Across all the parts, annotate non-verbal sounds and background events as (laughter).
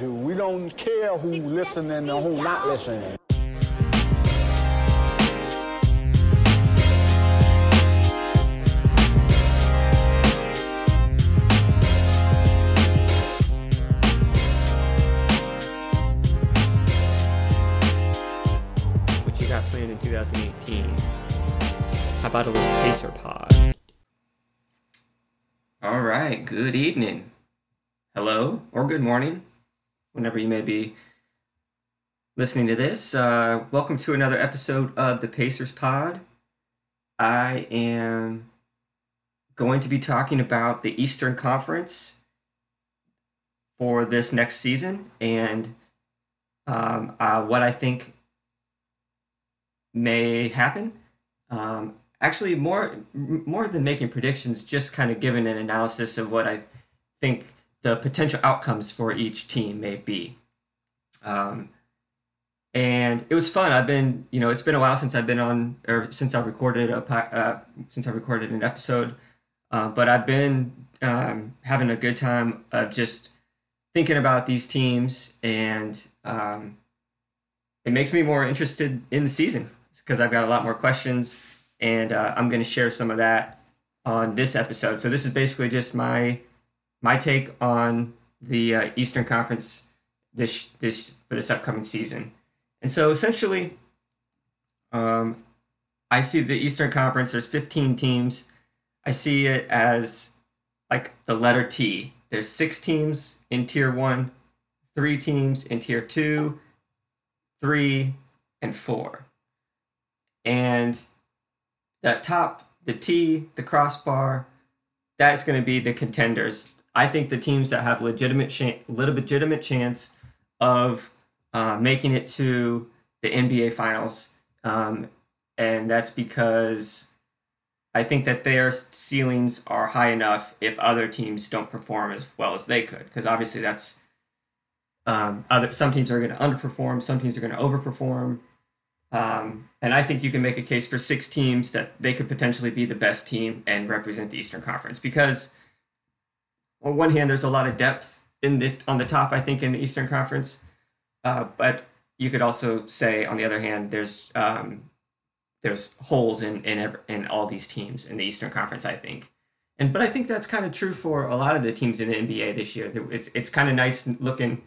We don't care who listening and who not listening. What you got planned in 2018? How about a little Pacer pod? All right, good evening. Hello, or good morning, whenever you may be listening to this. Uh, welcome to another episode of the Pacers Pod. I am going to be talking about the Eastern Conference for this next season and um, uh, what I think may happen. Um, actually, more more than making predictions, just kind of giving an analysis of what I think the potential outcomes for each team may be. Um, and it was fun. I've been, you know, it's been a while since I've been on, or since I recorded a, uh, since I recorded an episode. Uh, but I've been um, having a good time of just thinking about these teams, and um, it makes me more interested in the season because I've got a lot more questions, and uh, I'm going to share some of that on this episode. So this is basically just my my take on the uh, Eastern Conference this this for this upcoming season. And so essentially, um, I see the Eastern Conference. There's 15 teams. I see it as like the letter T. There's six teams in Tier One, three teams in Tier Two, three, and four. And that top, the T, the crossbar, that's going to be the contenders. I think the teams that have legitimate, ch- legitimate chance of uh, making it to the NBA Finals, um, and that's because I think that their ceilings are high enough if other teams don't perform as well as they could. Because obviously, that's um, other some teams are going to underperform, some teams are going to overperform. Um, and I think you can make a case for six teams that they could potentially be the best team and represent the Eastern Conference because, on one hand, there's a lot of depth in the on the top. I think in the Eastern Conference, uh, but you could also say, on the other hand, there's um, there's holes in in ev- in all these teams in the Eastern Conference. I think, and but I think that's kind of true for a lot of the teams in the NBA this year. It's it's kind of nice looking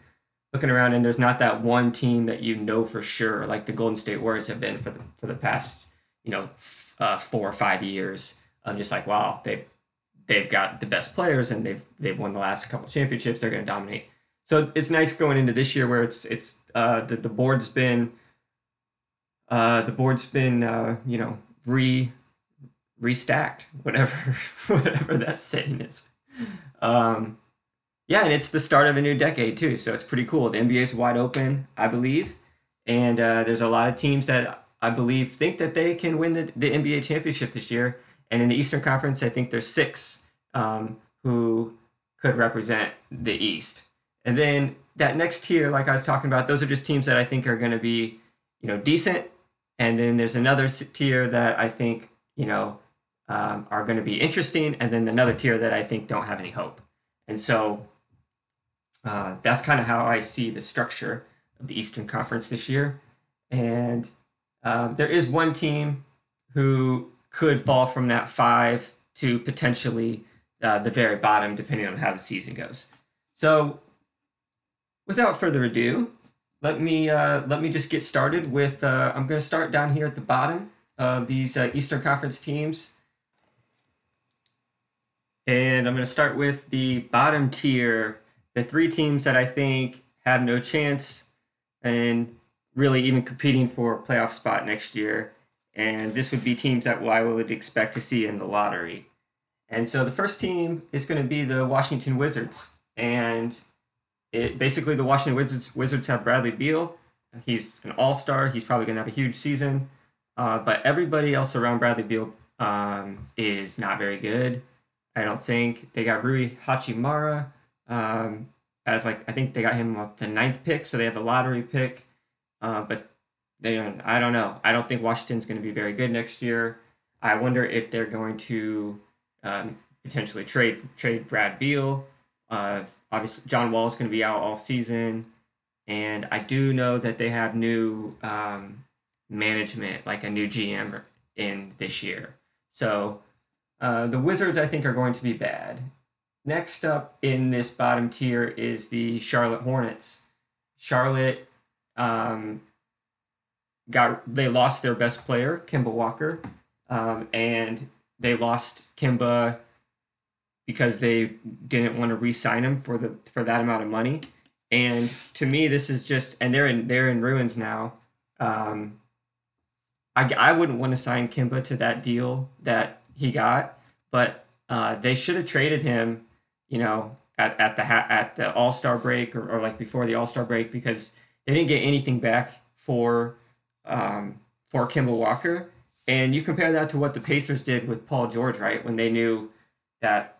looking around and there's not that one team that you know for sure like the Golden State Warriors have been for the for the past you know f- uh, four or five years. I'm just like wow they've they've got the best players and they've they've won the last couple championships. They're going to dominate. So it's nice going into this year where it's it's uh, the the board's been uh, the board's been uh, you know re restacked (laughs) whatever whatever that saying is. Um, yeah, and it's the start of a new decade too, so it's pretty cool. The NBA is wide open, I believe, and uh, there's a lot of teams that I believe think that they can win the, the NBA championship this year. And in the Eastern Conference, I think there's six um, who could represent the East. And then that next tier, like I was talking about, those are just teams that I think are going to be, you know, decent. And then there's another tier that I think, you know, um, are going to be interesting, and then another tier that I think don't have any hope. And so uh, that's kind of how I see the structure of the Eastern Conference this year. And um, there is one team who could fall from that five to potentially uh, the very bottom, depending on how the season goes. So, without further ado, let me uh, let me just get started with. Uh, I'm going to start down here at the bottom of these uh, Eastern Conference teams, and I'm going to start with the bottom tier the three teams that I think have no chance and really even competing for a playoff spot next year. And this would be teams that I would expect to see in the lottery. And so the first team is going to be the Washington Wizards. And it, basically, the Washington Wizards, Wizards have Bradley Beal. He's an all star. He's probably going to have a huge season. Uh, but everybody else around Bradley Beal um, is not very good. I don't think. They got Rui Hachimura um, as like I think they got him with the ninth pick, so they have the lottery pick. Uh, but they, I don't know. I don't think Washington's going to be very good next year. I wonder if they're going to um, potentially trade trade Brad Beal. Uh, obviously John Wall is going to be out all season, and I do know that they have new um, management, like a new GM in this year. So uh, the Wizards, I think, are going to be bad. Next up in this bottom tier is the Charlotte Hornets. Charlotte um, got they lost their best player, Kemba Walker, um, and they lost Kemba because they didn't want to re-sign him for the for that amount of money. And to me, this is just and they're in they're in ruins now. Um, I I wouldn't want to sign Kemba to that deal that he got, but uh, they should have traded him, you know, at, at the ha- at the All Star break or, or like before the All Star break because they didn't get anything back for um, for Kemba Walker. And you compare that to what the Pacers did with Paul George, right? When they knew that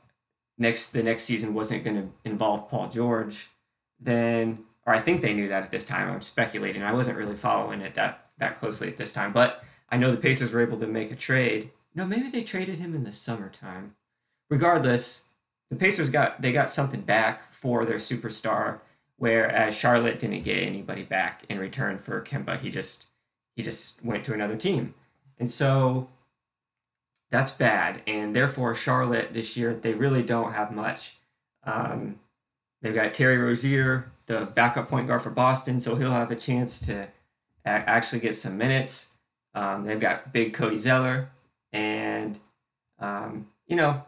next the next season wasn't going to involve Paul George, then or I think they knew that at this time. I'm speculating. I wasn't really following it that that closely at this time, but I know the Pacers were able to make a trade. No, maybe they traded him in the summertime. Regardless, the Pacers got they got something back for their superstar, whereas Charlotte didn't get anybody back in return for Kemba. He just he just went to another team, and so that's bad. And therefore, Charlotte this year, they really don't have much. Um, they've got Terry Rozier, the backup point guard for Boston, so he'll have a chance to a- actually get some minutes. Um, they've got big Cody Zeller, and um, you know,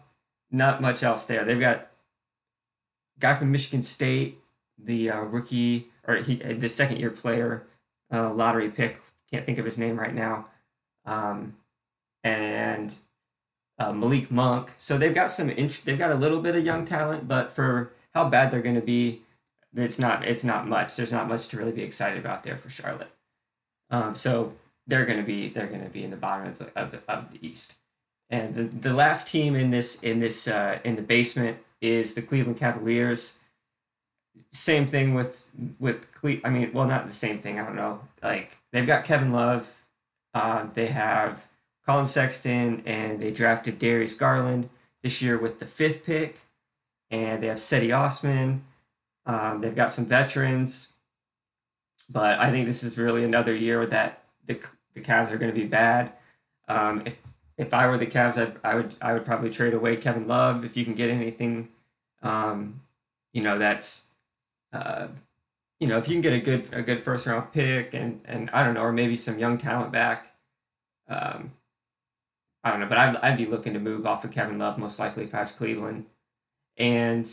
not much else there. They've got guy from Michigan State, the uh, rookie or he, the second year player, uh, lottery pick. Can't think of his name right now. Um, and uh, Malik Monk. So they've got some int- they've got a little bit of young talent, but for how bad they're going to be, it's not it's not much. There's not much to really be excited about there for Charlotte. Um, so they're going to be they're going to be in the bottom of the, of the of the East. And the, the last team in this in this uh, in the basement is the Cleveland Cavaliers. Same thing with with Cle- I mean, well, not the same thing. I don't know. Like they've got Kevin Love. Uh, they have Collin Sexton, and they drafted Darius Garland this year with the fifth pick. And they have Cedi Osman. Um, they've got some veterans. But I think this is really another year that the, the Cavs are going to be bad. Um, if if I were the Cavs, I'd, I would I would probably trade away Kevin Love if you can get anything, um, you know that's, uh, you know if you can get a good a good first round pick and and I don't know or maybe some young talent back, um, I don't know, but I'd, I'd be looking to move off of Kevin Love most likely if I was Cleveland. And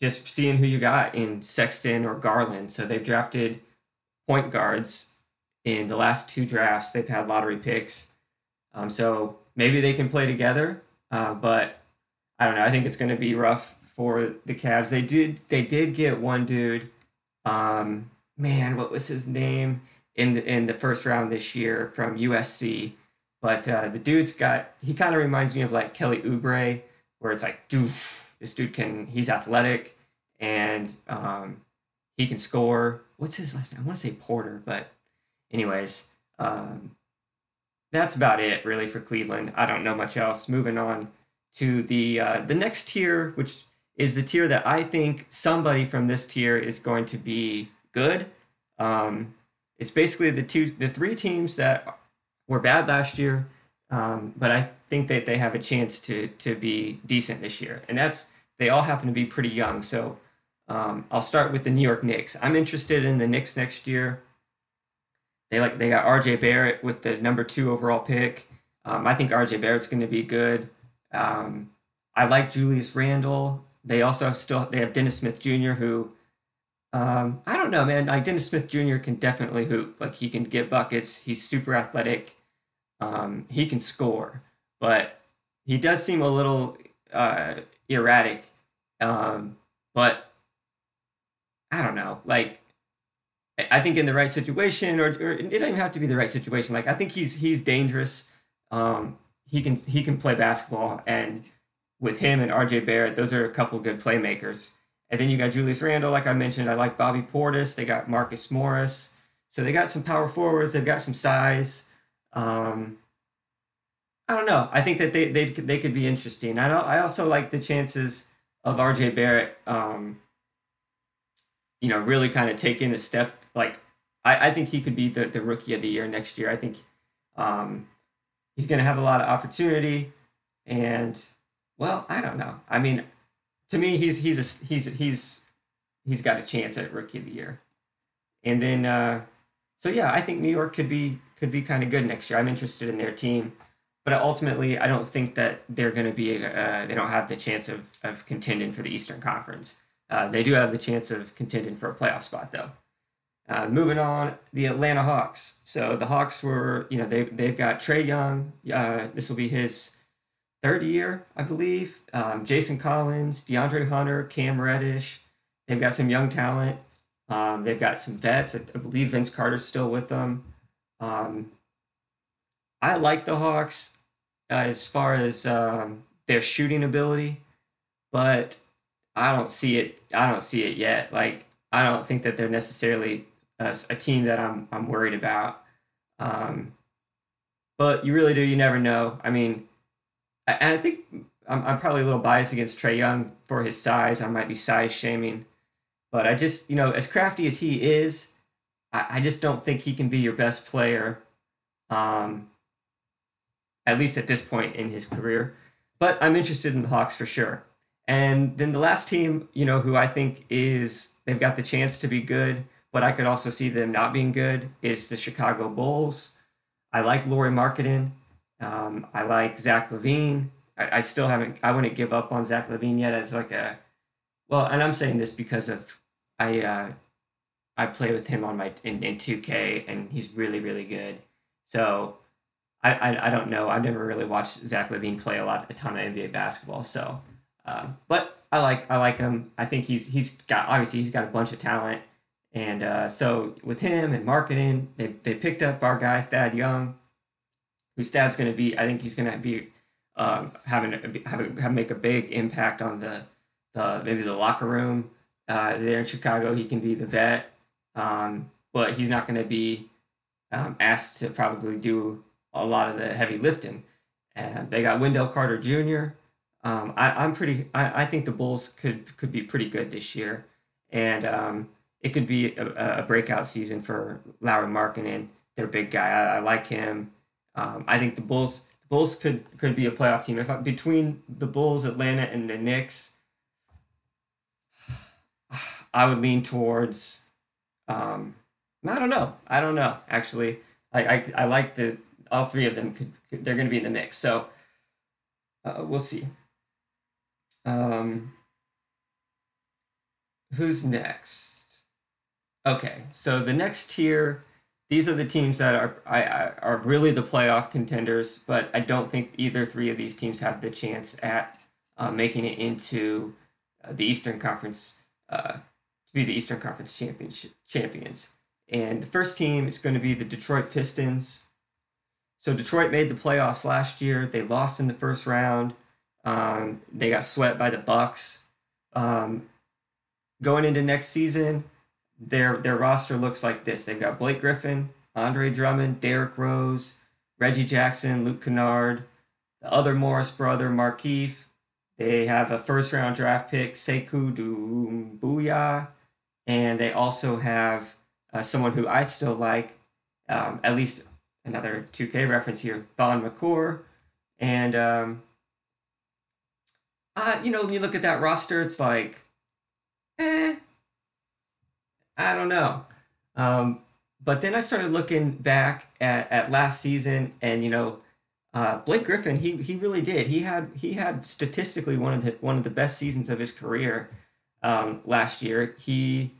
just seeing who you got in Sexton or Garland. So they've drafted point guards in the last two drafts. They've had lottery picks. Um, so maybe they can play together. Uh, but I don't know. I think it's going to be rough for the Cavs. They did they did get one dude. Um, man, what was his name in the in the first round this year from USC? But uh, the dude's got he kind of reminds me of like Kelly Oubre, where it's like, dude, this dude can he's athletic and um, he can score. What's his last name? I want to say Porter, but anyways, um, that's about it really for Cleveland. I don't know much else. Moving on to the uh, the next tier, which is the tier that I think somebody from this tier is going to be good. Um, it's basically the two the three teams that were bad last year, um, but I think that they have a chance to to be decent this year, and that's they all happen to be pretty young. So um, I'll start with the New York Knicks. I'm interested in the Knicks next year. They like they got R.J. Barrett with the number two overall pick. Um, I think R.J. Barrett's going to be good. Um, I like Julius Randle. They also still they have Dennis Smith Jr. who um, I don't know, man. Like Dennis Smith Jr. can definitely hoop. Like he can get buckets. He's super athletic. Um, he can score, but he does seem a little uh, erratic. Um, but I don't know. Like I think in the right situation, or, or it doesn't even have to be the right situation. Like I think he's he's dangerous. Um, he can he can play basketball, and with him and RJ Barrett, those are a couple good playmakers. And then you got Julius Randle, like I mentioned. I like Bobby Portis. They got Marcus Morris. So they got some power forwards. They've got some size. Um, I don't know. I think that they they they could be interesting. I I also like the chances of RJ Barrett, um, you know, really kind of taking a step. Like, I, I think he could be the, the rookie of the year next year. I think um, he's going to have a lot of opportunity. And, well, I don't know. I mean, to me, he's he's a, he's he's he's got a chance at rookie of the year. And then, uh, so yeah, I think New York could be could be kind of good next year. I'm interested in their team, but ultimately, I don't think that they're going to be. Uh, they don't have the chance of of contending for the Eastern Conference. Uh, they do have the chance of contending for a playoff spot, though. Uh, moving on, the Atlanta Hawks. So the Hawks were, you know, they they've got Trae Young. Uh, this will be his third year, I believe. Um, Jason Collins, DeAndre Hunter, Cam Reddish. They've got some young talent. Um, they've got some vets. I, I, believe Vince Carter's still with them. Um, I like the Hawks uh, as far as um, their shooting ability, but I don't see it. I don't see it yet. Like I don't think that they're necessarily a, a team that I'm I'm worried about. Um, but you really do. You never know. I mean, and I think I'm, I'm probably a little biased against Trae Young for his size. I might be size shaming, but I just you know as crafty as he is, I, I just don't think he can be your best player. Um, at least at this point in his career. But I'm interested in the Hawks for sure. And then the last team, you know, who I think is they've got the chance to be good, but I could also see them not being good is the Chicago Bulls. I like Lauri Markkanen. Um, I like Zach LaVine. I, I, still haven't. I wouldn't give up on Zach LaVine yet as like a. Well, and I'm saying this because of I. Uh, I play with him on my in, in 2K, and he's really really good. So, I, I I don't know. I've never really watched Zach LaVine play a lot, a ton of NBA basketball. So um, but I like I like him. I think he's he's got obviously he's got a bunch of talent, and uh, so with him and Markkanen, they they picked up our guy Thad Young, whose dad's going to be. I think he's going to be um, having have, have make a big impact on the the maybe the locker room uh, there in Chicago. He can be the vet, um, but he's not going to be um, asked to probably do a lot of the heavy lifting. And they got Wendell Carter Jr um, I, am pretty. I, I think the Bulls could could be pretty good this year, and um, it could be a, a, breakout season for Lauri Markkanen, their big guy. I, I like him. Um, I think the Bulls the Bulls could could be a playoff team. If I, between the Bulls, Atlanta, and the Knicks, I would lean towards. Um, I don't know. I don't know. Actually, I I, I like the all three of them. Could, they're going to be in the mix. So uh, we'll see. Um, who's next? Okay, so the next tier, these are the teams that are I, are really the playoff contenders, but I don't think either three of these teams have the chance at uh, making it into uh, the Eastern Conference uh, to be the Eastern Conference championship champions. And the first team is going to be the Detroit Pistons. So Detroit made the playoffs last year. They lost in the first round. Um, they got swept by the Bucks. Um, going into next season, their their roster looks like this. They've got Blake Griffin, Andre Drummond, Derrick Rose, Reggie Jackson, Luke Kennard, the other Morris brother, Markieff. They have a first round draft pick, Sekou Doumbouya, and they also have uh, someone who I still like, um, at least another 2K reference here, Thon Maker, and um, uh, you know, when you look at that roster, it's like, eh, I don't know. Um, but then I started looking back at, at last season, and you know, uh, Blake Griffin, he he really did. He had he had statistically one of the one of the best seasons of his career um, last year. He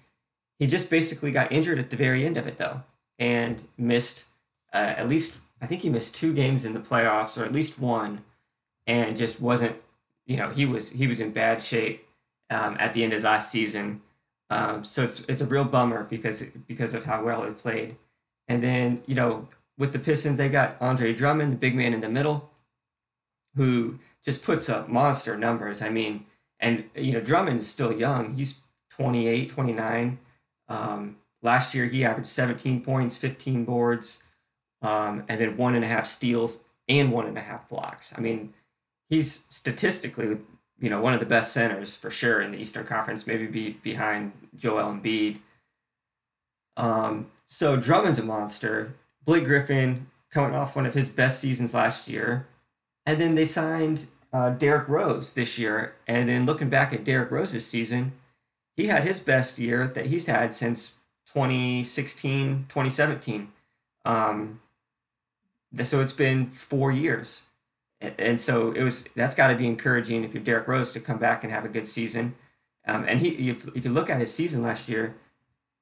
he just basically got injured at the very end of it though, and missed uh, at least I think he missed two games in the playoffs, or at least one, and just wasn't you know he was he was in bad shape um, at the end of last season. Um, so it's it's a real bummer because because of how well he played. And then you know with the Pistons they got Andre Drummond, the big man in the middle, who just puts up monster numbers. I mean, and you know Drummond is still young. He's 28, 29. Um, last year he averaged 17 points, 15 boards, um, and then one and a half steals and one and a half blocks. I mean, he's statistically you know one of the best centers for sure in the Eastern Conference, maybe be behind Joel Embiid. Um, so Drummond's a monster. Blake Griffin coming off one of his best seasons last year, and then they signed uh, Derrick Rose this year. And then looking back at Derrick Rose's season, he had his best year that he's had since 2016, 2017. Um, so it's been four years. And so it was that's got to be encouraging if you're Derrick Rose to come back and have a good season. Um, and he, if, if you look at his season last year,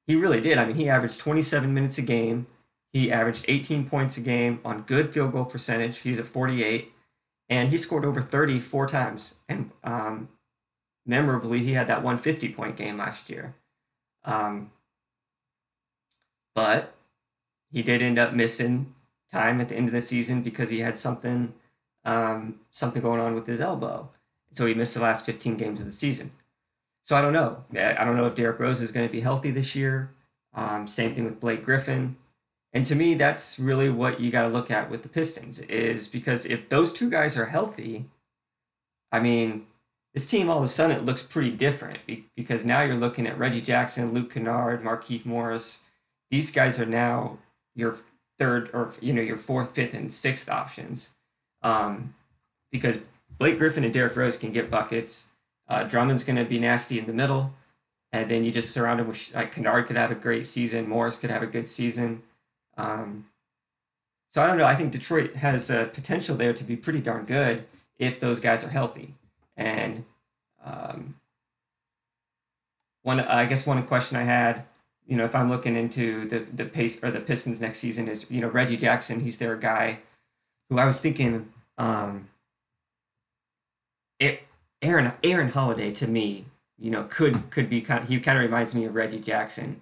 he really did. I mean, he averaged 27 minutes a game. He averaged 18 points a game on good field goal percentage. He was at 48, and he scored over 30 four times. And um, memorably, he had that 150 point game last year. Um, but he did end up missing time at the end of the season because he had something um, something going on with his elbow. So he missed the last 15 games of the season. So I don't know. I don't know if Derrick Rose is going to be healthy this year. Um, same thing with Blake Griffin. And to me, that's really what you got to look at with the Pistons is because if those two guys are healthy, I mean, this team all of a sudden it looks pretty different because now you're looking at Reggie Jackson, Luke Kennard, Markieff Morris. These guys are now your third or you know your fourth, fifth, and sixth options um, because Blake Griffin and Derrick Rose can get buckets. Uh, Drummond's going to be nasty in the middle, and then you just surround him with like Kennard could have a great season. Morris could have a good season. Um, so I don't know. I think Detroit has a potential there to be pretty darn good if those guys are healthy. And um, one, I guess one question I had, you know, if I'm looking into the the pace or the Pistons next season is, you know, Reggie Jackson. He's their guy, who I was thinking um, Aaron Aaron Holiday to me, you know, could could be kind. Of, he kind of reminds me of Reggie Jackson,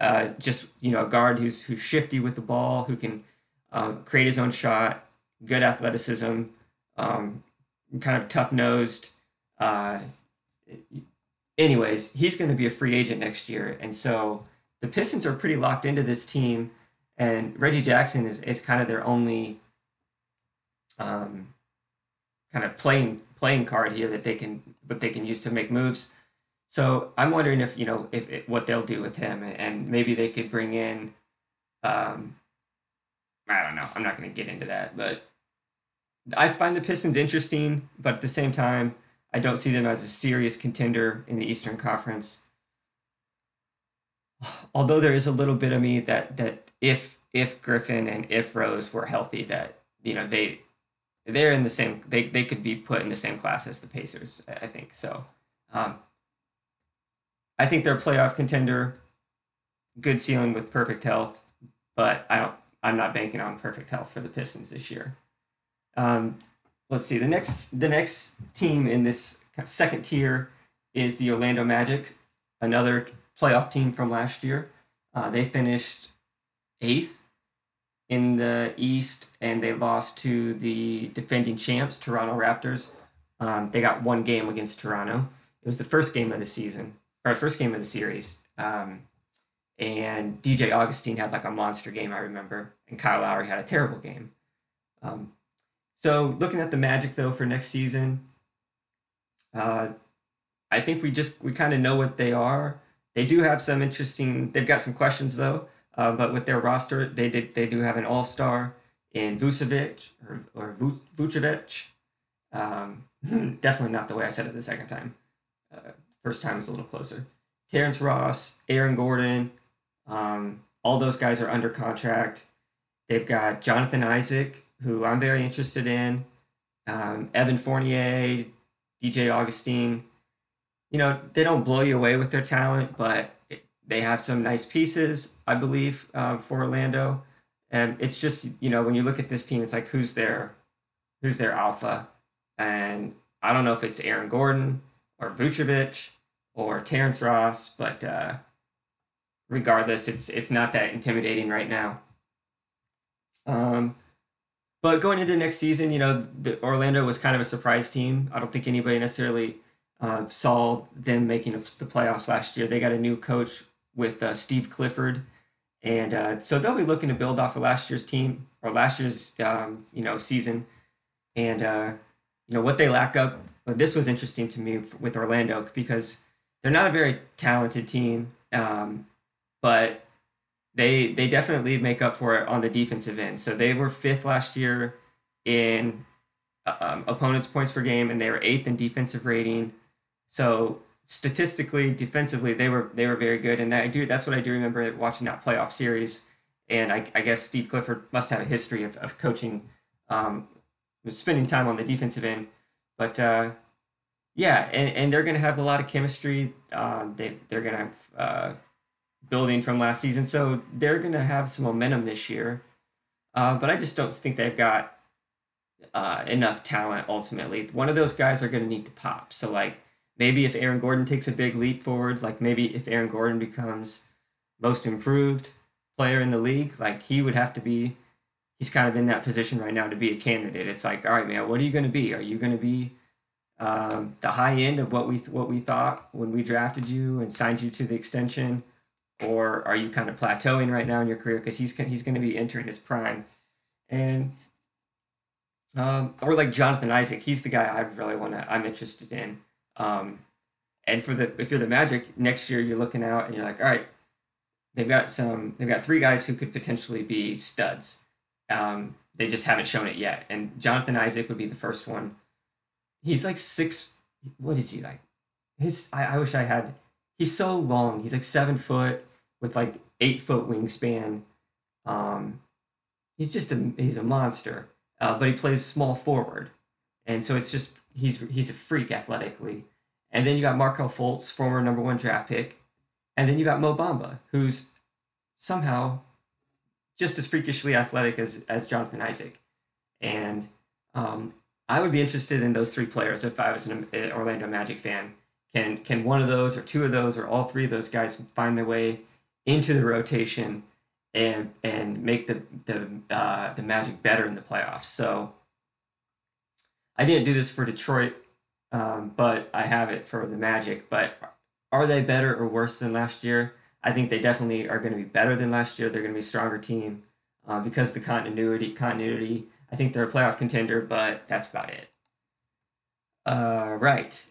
uh, just you know, a guard who's who's shifty with the ball, who can uh, create his own shot, good athleticism, um, kind of tough nosed. Uh, anyways, he's going to be a free agent next year, and so the Pistons are pretty locked into this team, and Reggie Jackson is is kind of their only um, kind of playing playing card here that they can what they can use to make moves. So I'm wondering if you know if, if what they'll do with him, and maybe they could bring in. Um, I don't know. I'm not going to get into that, but I find the Pistons interesting, but at the same time, I don't see them as a serious contender in the Eastern Conference. Although there is a little bit of me that that if if Griffin and if Rose were healthy, that you know they they're in the same they, they could be put in the same class as the Pacers, I think. So um, I think they're a playoff contender, good ceiling with perfect health, but I don't I'm not banking on perfect health for the Pistons this year. Um, let's see the next the next team in this second tier is the Orlando Magic, another playoff team from last year. Uh, they finished eighth in the East, and they lost to the defending champs, Toronto Raptors. Um, they got one game against Toronto. It was the first game of the season, or first game of the series. Um, and DJ Augustine had like a monster game, I remember, and Kyle Lowry had a terrible game. Um, so looking at the Magic though for next season, uh, I think we just we kind of know what they are. They do have some interesting. They've got some questions though. Uh, but with their roster, they did they do have an all star in Vucevic or, or Vucevic. Um, (laughs) definitely not the way I said it the second time. Uh, first time was a little closer. Terrence Ross, Aaron Gordon, um, all those guys are under contract. They've got Jonathan Isaac, who I'm very interested in, um, Evan Fournier, DJ Augustine. You know, they don't blow you away with their talent, but they have some nice pieces, I believe, uh, for Orlando. And it's just you know when you look at this team, it's like who's their who's their alpha, and I don't know if it's Aaron Gordon or Vucevic or Terrence Ross, but uh, regardless, it's it's not that intimidating right now. Um, but going into next season, you know, the, Orlando was kind of a surprise team. I don't think anybody necessarily uh, saw them making the playoffs last year. They got a new coach with uh, Steve Clifford, and uh, so they'll be looking to build off of last year's team or last year's um, you know season, and uh, you know what they lack up but this was interesting to me with Orlando because they're not a very talented team, um, but they they definitely make up for it on the defensive end. So they were fifth last year in um, opponents' points per game, and they were eighth in defensive rating. So statistically, defensively, they were they were very good, and I do that's what I do remember watching that playoff series. And I, I guess Steve Clifford must have a history of, of coaching, um, spending time on the defensive end. But uh, yeah, and, and they're going to have a lot of chemistry. Uh, they they're going to have uh, building from last season, so they're going to have some momentum this year. Uh, but I just don't think they've got uh, enough talent ultimately. One of those guys are going to need to pop. So like maybe if Aaron Gordon takes a big leap forward, like maybe if Aaron Gordon becomes most improved player in the league, like he would have to be. He's kind of in that position right now to be a candidate. It's like, all right, man, what are you going to be? Are you going to be um, the high end of what we what we thought when we drafted you and signed you to the extension, or are you kind of plateauing right now in your career because he's he's going to be entering his prime, and um, or like Jonathan Isaac, he's the guy I really want to. I'm interested in. Um, and for the if you're the Magic next year, you're looking out and you're like, all right, they've got some. They've got three guys who could potentially be studs. Um, they just haven't shown it yet. And Jonathan Isaac would be the first one. He's like six. What is he like? His I, I wish I had. He's so long. He's like seven foot with like eight foot wingspan. Um, he's just a he's a monster uh, but he plays small forward, and so it's just he's he's a freak athletically. And then you got Markelle Fultz, former number one draft pick, and then you got Mo Bamba, who's somehow just as freakishly athletic as as Jonathan Isaac, and um, I would be interested in those three players if I was an Orlando Magic fan. Can can one of those or two of those or all three of those guys find their way into the rotation and and make the the uh, the Magic better in the playoffs. So I didn't do this for Detroit, um, but I have it for the Magic. But are they better or worse than last year? I think they definitely are going to be better than last year. They're going to be a stronger team uh, because the continuity. Continuity. I think they're a playoff contender, but that's about it. Uh, right.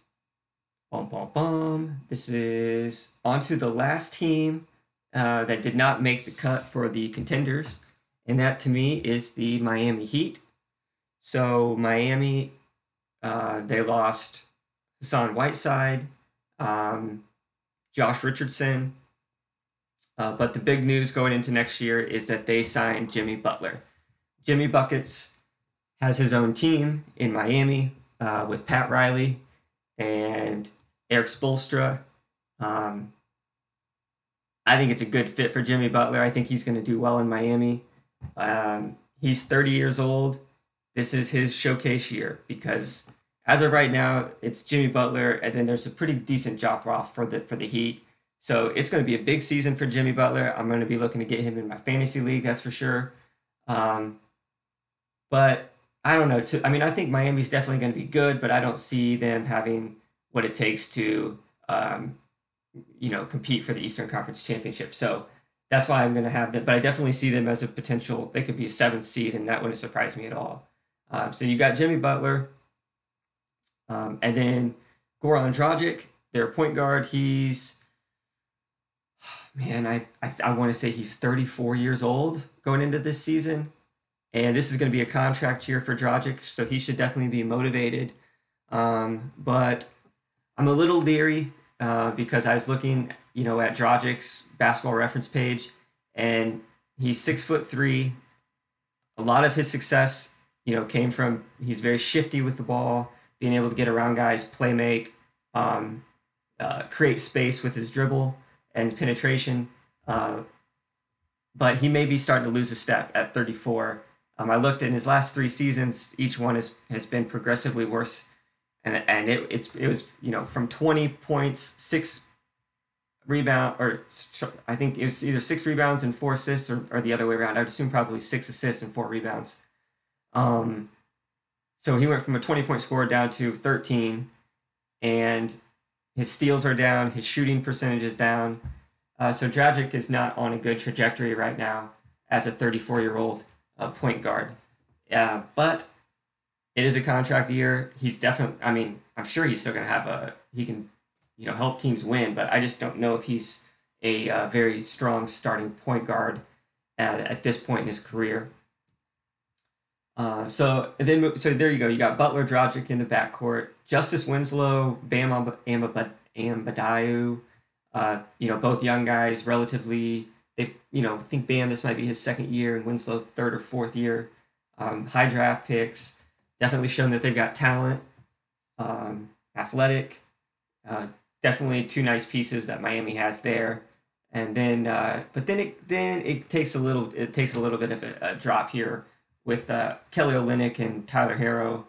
Boom, boom, boom. This is on to the last team uh, that did not make the cut for the contenders, and that to me is the Miami Heat. So Miami, uh, they lost Hassan Whiteside, um, Josh Richardson, uh, but the big news going into next year is that they signed Jimmy Butler. Jimmy Buckets has his own team in Miami uh, with Pat Riley and Erik Spoelstra. Um, I think it's a good fit for Jimmy Butler. I think he's going to do well in Miami. Um, he's 30 years old. This is his showcase year because as of right now, it's Jimmy Butler, and then there's a pretty decent drop off for the for the Heat. So it's going to be a big season for Jimmy Butler. I'm going to be looking to get him in my fantasy league, that's for sure. Um, but I don't know. To, I mean, I think Miami's definitely going to be good, but I don't see them having what it takes to um, you know, compete for the Eastern Conference Championship. So that's why I'm going to have them. But I definitely see them as a potential. They could be a seventh seed, and that wouldn't surprise me at all. Um, so you got Jimmy Butler, um, and then Goran Dragic, their point guard. He's man, I I, I want to say he's 34 years old going into this season, and this is going to be a contract year for Dragic, so he should definitely be motivated. Um, but I'm a little leery uh, because I was looking, you know, at Dragic's basketball reference page, and he's six foot three. A lot of his success, you know, came from he's very shifty with the ball, being able to get around guys, play make, um, uh, create space with his dribble and penetration. Uh, but he may be starting to lose a step at 34. Um, I looked in his last three seasons; each one has has been progressively worse and and it it's it was you know from 20 points, six rebound or I think it was either six rebounds and four assists or, or the other way around. I'd assume probably six assists and four rebounds. Um, so he went from a 20 point score down to 13, and his steals are down, his shooting percentage is down. Uh, so Dragic is not on a good trajectory right now as a 34 year old uh, point guard. Uh, but it is a contract year. He's definitely. I mean, I'm sure he's still going to have a. He can, you know, help teams win. But I just don't know if he's a uh, very strong starting point guard at, at this point in his career. Uh, so then, so there you go. You got Butler, Dragic in the backcourt, Justice Winslow, Bam Adebayo. Uh, you know, both young guys, relatively. They, you know, think Bam this might be his second year, and Winslow third or fourth year. Um, high draft picks, definitely shown that they've got talent, um, athletic. Uh, definitely two nice pieces that Miami has there and then uh, but then it then it takes a little it takes a little bit of a, a drop here with uh, Kelly Olynyk and Tyler Herro.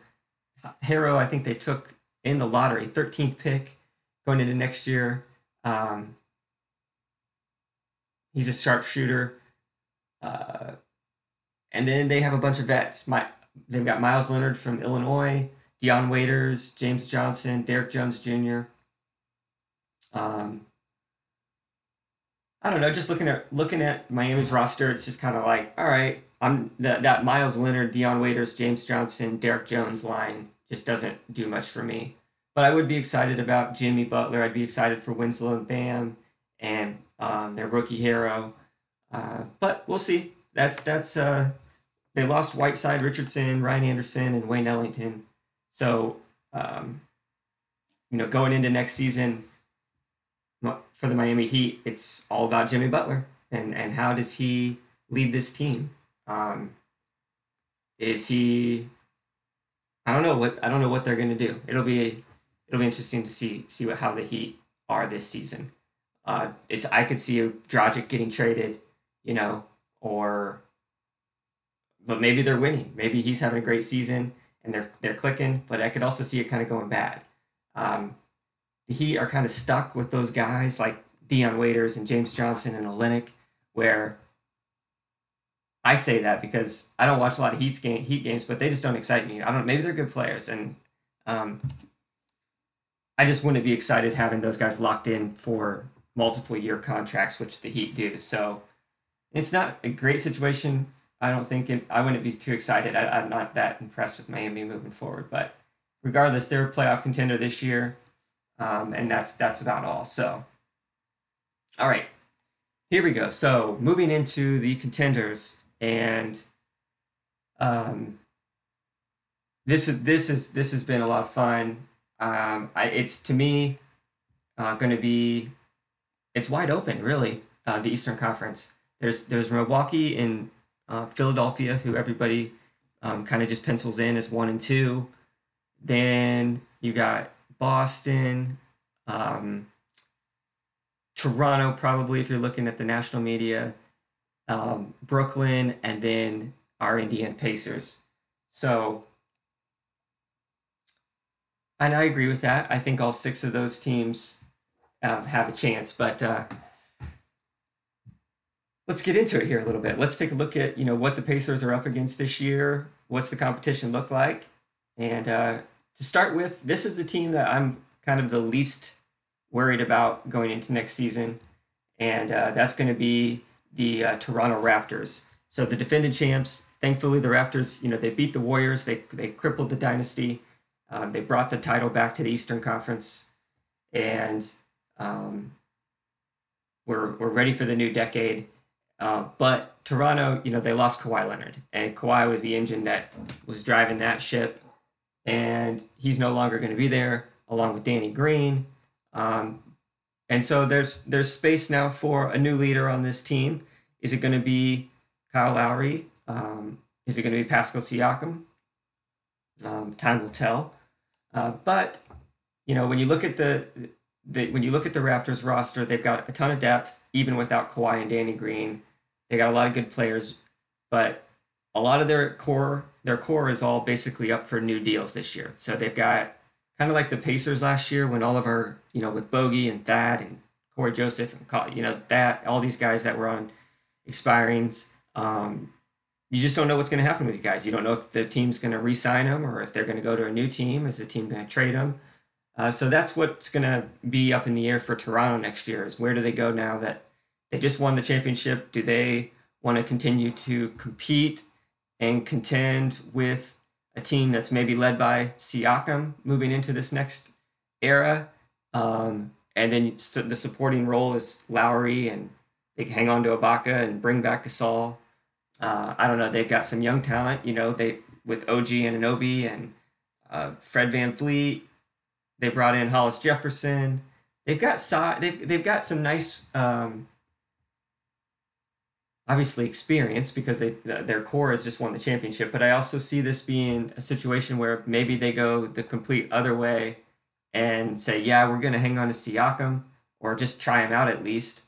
Herro, I think they took in the lottery, 13th pick going into next year. Um, he's a sharpshooter. Uh, and then they have a bunch of vets. My, they've got Meyers Leonard from Illinois, Dion Waiters, James Johnson, Derrick Jones Jr. Um, I don't know. Just looking at looking at Miami's roster, it's just kind of like, all right, I'm that that Meyers Leonard, Dion Waiters, James Johnson, Derrick Jones line just doesn't do much for me. But I would be excited about Jimmy Butler. I'd be excited for Winslow and Bam and um, their rookie Herro. Uh, but we'll see. That's that's uh, they lost Whiteside, Richardson, Ryan Anderson, and Wayne Ellington. So um, you know, going into next season, for the Miami Heat, it's all about Jimmy Butler and and how does he lead this team? Um, is he? I don't know what I don't know what they're gonna do. It'll be it'll be interesting to see see what how the Heat are this season. Uh, it's I could see Dragic getting traded, you know, or but maybe they're winning. Maybe he's having a great season and they're they're clicking. But I could also see it kind of going bad. Um, the Heat are kind of stuck with those guys like Dion Waiters and James Johnson and Olynyk, where I say that because I don't watch a lot of Heat game Heat games, but they just don't excite me. I don't. Maybe they're good players, and um, I just wouldn't be excited having those guys locked in for multiple year contracts, which the Heat do. So it's not a great situation. I don't think it, I wouldn't be too excited. I, I'm not that impressed with Miami moving forward, but regardless, they're a playoff contender this year. Um, and that's that's about all. So, all right, here we go. So moving into the contenders, and um, this is this is this has been a lot of fun. Um, I, it's to me uh, going to be it's wide open, really. Uh, the Eastern Conference. There's there's Milwaukee and uh, Philadelphia, who everybody um, kind of just pencils in as one and two. Then you got Boston, um, Toronto, probably if you're looking at the national media, um, Brooklyn, and then our Indiana Pacers. So, and I agree with that. I think all six of those teams um, have a chance, but uh, let's get into it here a little bit. Let's take a look at you know what the Pacers are up against this year. What's the competition look like? And uh, to start with, this is the team that I'm kind of the least worried about going into next season, and uh, that's going to be the uh, Toronto Raptors. So the defending champs. Thankfully, the Raptors, you know, they beat the Warriors. They they crippled the dynasty. Um, they brought the title back to the Eastern Conference, and um, we're we're ready for the new decade. Uh, but Toronto, you know, they lost Kawhi Leonard, and Kawhi was the engine that was driving that ship and he's no longer going to be there along with Danny Green. Um, and so there's there's space now for a new leader on this team. Is it going to be Kyle Lowry? Um, is it going to be Pascal Siakam? Um, time will tell. Uh, but you know when you look at the, the when you look at the Raptors roster, they've got a ton of depth even without Kawhi and Danny Green. They got a lot of good players, but a lot of their core their core is all basically up for new deals this year. So they've got kind of like the Pacers last year when all of our you know with Bogey and Thad and Cory Joseph and you know that all these guys that were on expirings. Um, you just don't know what's going to happen with you guys. You don't know if the team's going to re-sign them or if they're going to go to a new team. Is the team going to trade them? Uh, so that's what's going to be up in the air for Toronto next year. Is where do they go now that they just won the championship? Do they want to continue to compete and contend with a team that's maybe led by Siakam moving into this next era. Um, and then the supporting role is Lowry, and they hang on to Ibaka and bring back Gasol. Uh, I don't know. They've got some young talent, you know, they with OG Anunoby and uh, Fred VanVleet. They brought in Hollis Jefferson. They've got si- they've they've got some nice um, obviously experience because they their core has just won the championship. But I also see this being a situation where maybe they go the complete other way and say, yeah, we're going to hang on to Siakam or just try him out at least.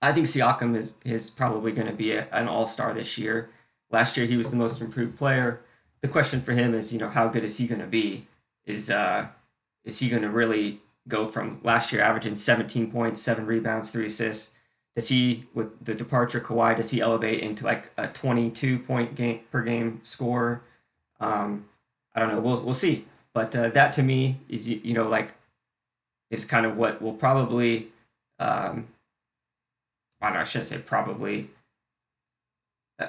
I think Siakam is, is probably going to be a, an all star this year. Last year, he was the most improved player. The question for him is, you know, how good is he going to be? Is uh, is he going to really go from last year averaging 17 points, seven rebounds, three assists? Does he, with the departure of Kawhi, does he elevate into like a 22 point game per game score? Um, I don't know. We'll we'll see. But uh, that to me is you know like is kind of what will probably um, I don't know, I shouldn't say probably. Uh,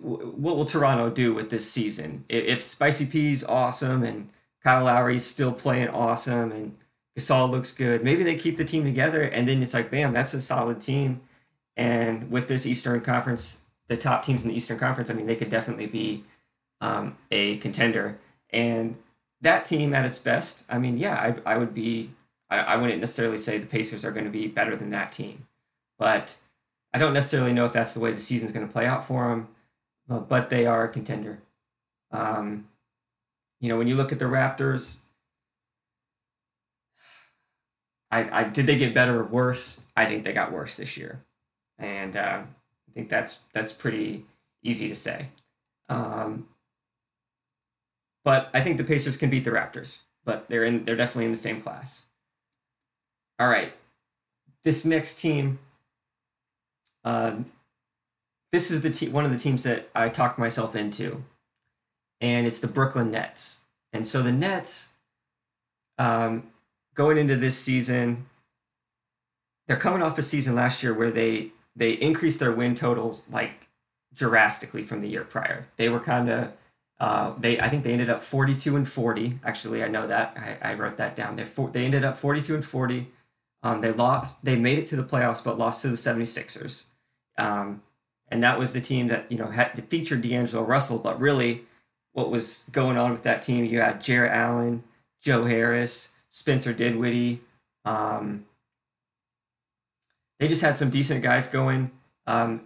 what will Toronto do with this season? If Spicy P's awesome and Kyle Lowry's still playing awesome and Gasol looks good, maybe they keep the team together and then it's like, bam, that's a solid team. And with this Eastern Conference, the top teams in the Eastern Conference, I mean, they could definitely be um, a contender. And that team at its best, I mean, yeah, I, I would be, I, I wouldn't necessarily say the Pacers are going to be better than that team. But I don't necessarily know if that's the way the season's going to play out for them, but they are a contender. Um, you know, when you look at the Raptors, I, I did they get better or worse? I think they got worse this year, and uh, I think that's that's pretty easy to say. Um, but I think the Pacers can beat the Raptors, but they're in they're definitely in the same class. All right, this next team uh, this is the te- one of the teams that I talked myself into, and it's the Brooklyn Nets. And so the Nets, um, going into this season, they're coming off a season last year where they they increased their win totals like drastically from the year prior. They were kind of uh, they I think they ended up 42 and 40. Actually, I know that I, I wrote that down. They they ended up 42 and 40. Um, they lost. They made it to the playoffs, but lost to the 76ers. Um, and that was the team that you know had featured D'Angelo Russell, but really, what was going on with that team? You had Jarrett Allen, Joe Harris, Spencer Dinwiddie. Um, they just had some decent guys going um,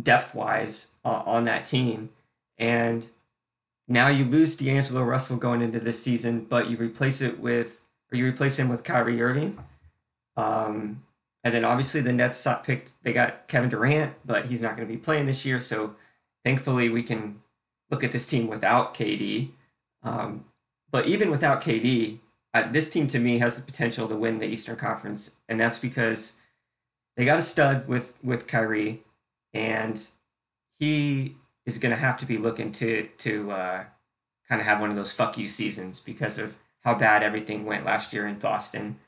depth wise uh, on that team, and now you lose D'Angelo Russell going into this season, but you replace it with or you replace him with Kyrie Irving. Um, and then obviously the Nets picked they got Kevin Durant, but he's not going to be playing this year. So thankfully we can look at this team without KD. Um, but even without KD, uh, this team to me has the potential to win the Eastern Conference, and that's because they got a stud with with Kyrie, and he is going to have to be looking to to uh, kind of have one of those fuck you seasons because of how bad everything went last year in Boston.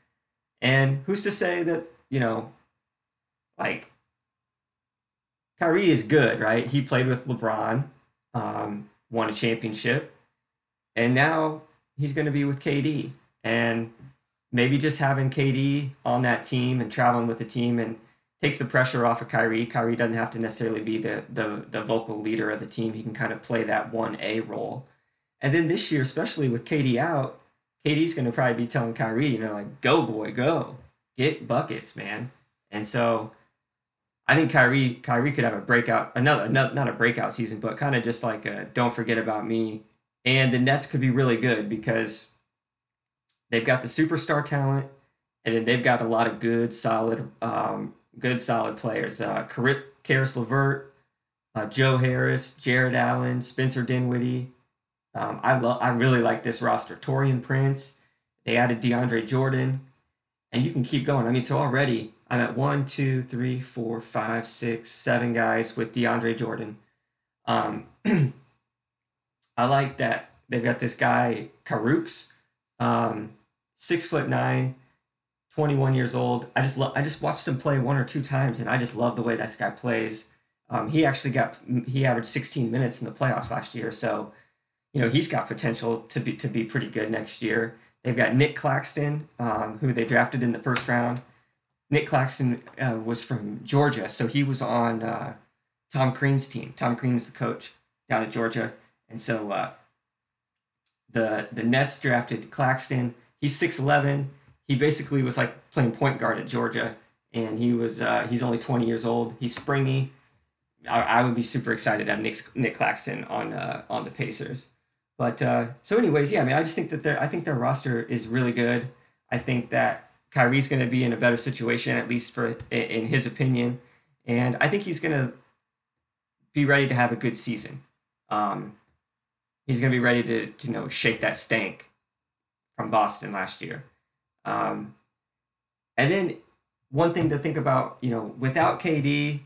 And who's to say that you know, like Kyrie is good, right? He played with LeBron, um, won a championship, and now he's going to be with KD. And maybe just having KD on that team and traveling with the team and takes the pressure off of Kyrie. Kyrie doesn't have to necessarily be the the the vocal leader of the team. He can kind of play that one A role. And then this year, especially with KD out, KD's going to probably be telling Kyrie, you know, like, go boy, go get buckets, man. And so I think Kyrie Kyrie could have a breakout, another, another not a breakout season, but kind of just like a don't forget about me. And the Nets could be really good because they've got the superstar talent, and then they've got a lot of good, solid, um, good, solid players. Uh, Caris LeVert, uh, Joe Harris, Jarrett Allen, Spencer Dinwiddie. Um, I love. I really like this roster. Taurean Prince. They added DeAndre Jordan and you can keep going. I mean, so already I'm at one, two, three, four, five, six, seven guys with DeAndre Jordan. Um, (clears throat) I like that they've got this guy Kurucs, um, six foot nine, 21 years old. I just love. I just watched him play one or two times, and I just love the way this guy plays. Um, he actually got he averaged 16 minutes in the playoffs last year, so you know, he's got potential to be to be pretty good next year. They've got Nic Claxton, um, who they drafted in the first round. Nic Claxton uh, was from Georgia, so he was on uh, Tom Crean's team. Tom Crean's the coach down at Georgia, and so uh, the the Nets drafted Claxton. He's six eleven. He basically was like playing point guard at Georgia, and he was uh, he's only twenty years old. He's springy. I, I would be super excited to have Nick Nic Claxton on uh, on the Pacers. But uh, so, anyways, yeah, I mean, I just think that their I think their roster is really good. I think that Kyrie's going to be in a better situation, at least for in his opinion, and I think he's going to be ready to have a good season. Um, he's going to be ready to, to you know shake that stank from Boston last year. Um, and then one thing to think about, you know, without KD,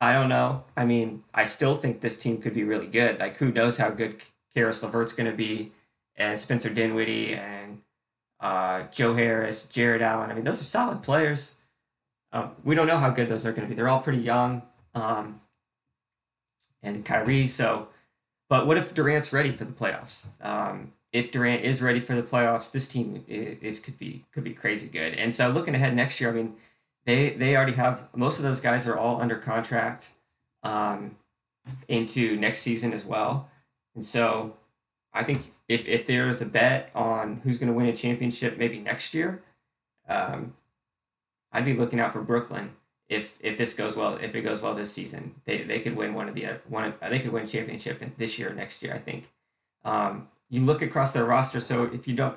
I don't know. I mean, I still think this team could be really good. Like, who knows how good Caris LeVert's going to be, and Spencer Dinwiddie, and uh, Joe Harris, Jarrett Allen. I mean, those are solid players. Um, we don't know how good those are going to be. They're all pretty young. Um, and Kyrie. So, but what if Durant's ready for the playoffs? Um, if Durant is ready for the playoffs, this team is, could be could be crazy good. And so, looking ahead next year, I mean, they they already have most of those guys are all under contract um, into next season as well. And so I think if, if there is a bet on who's going to win a championship maybe next year, um, I'd be looking out for Brooklyn. If if this goes well, if it goes well this season, they, they could win one of the one they could win championship this year or next year. I think. Um, you look across their roster, so if you don't,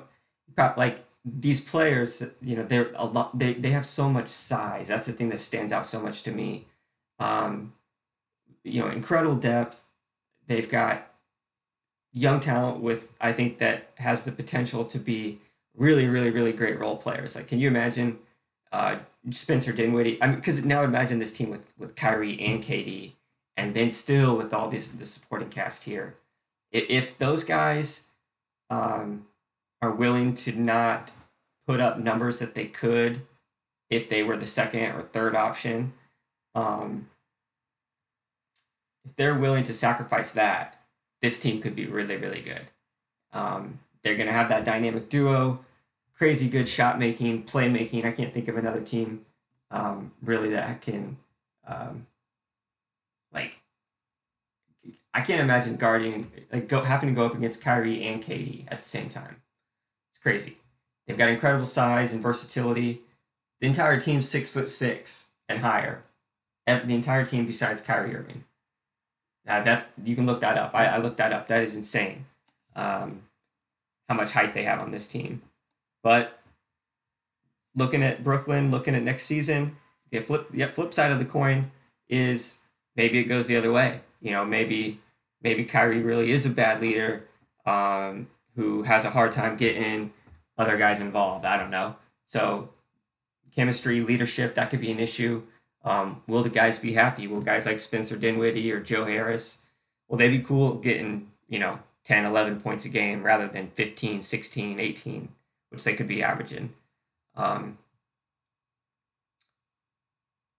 got like these players, you know, they're a lot. They they have so much size. That's the thing that stands out so much to me. Um, you know, incredible depth. They've got young talent with I think that has the potential to be really, really, really great role players. Like, can you imagine uh, Spencer Dinwiddie? I mean, because now imagine this team with with Kyrie and KD, and then still with all this the supporting cast here. If, those guys um, are willing to not put up numbers that they could if they were the second or third option, um, if they're willing to sacrifice that, this team could be really, really good. Um, they're going to have that dynamic duo, crazy good shot making, playmaking. I can't think of another team um, really that can, um, like, I can't imagine guarding, like, go, having to go up against Kyrie and KD at the same time. It's crazy. They've got incredible size and versatility. The entire team's six foot six and higher. The entire team besides Kyrie Irving. Uh, that's you can look that up. I, I looked that up. That is insane. Um, how much height they have on this team. But looking at Brooklyn, looking at next season, the flip the flip side of the coin is maybe it goes the other way. You know, maybe maybe Kyrie really is a bad leader um, who has a hard time getting other guys involved. I don't know. So chemistry, leadership, that could be an issue. Um, will the guys be happy? Will guys like Spencer Dinwiddie or Joe Harris, will they be cool getting, you know, 10, 11 points a game rather than 15, 16, 18, which they could be averaging? Um,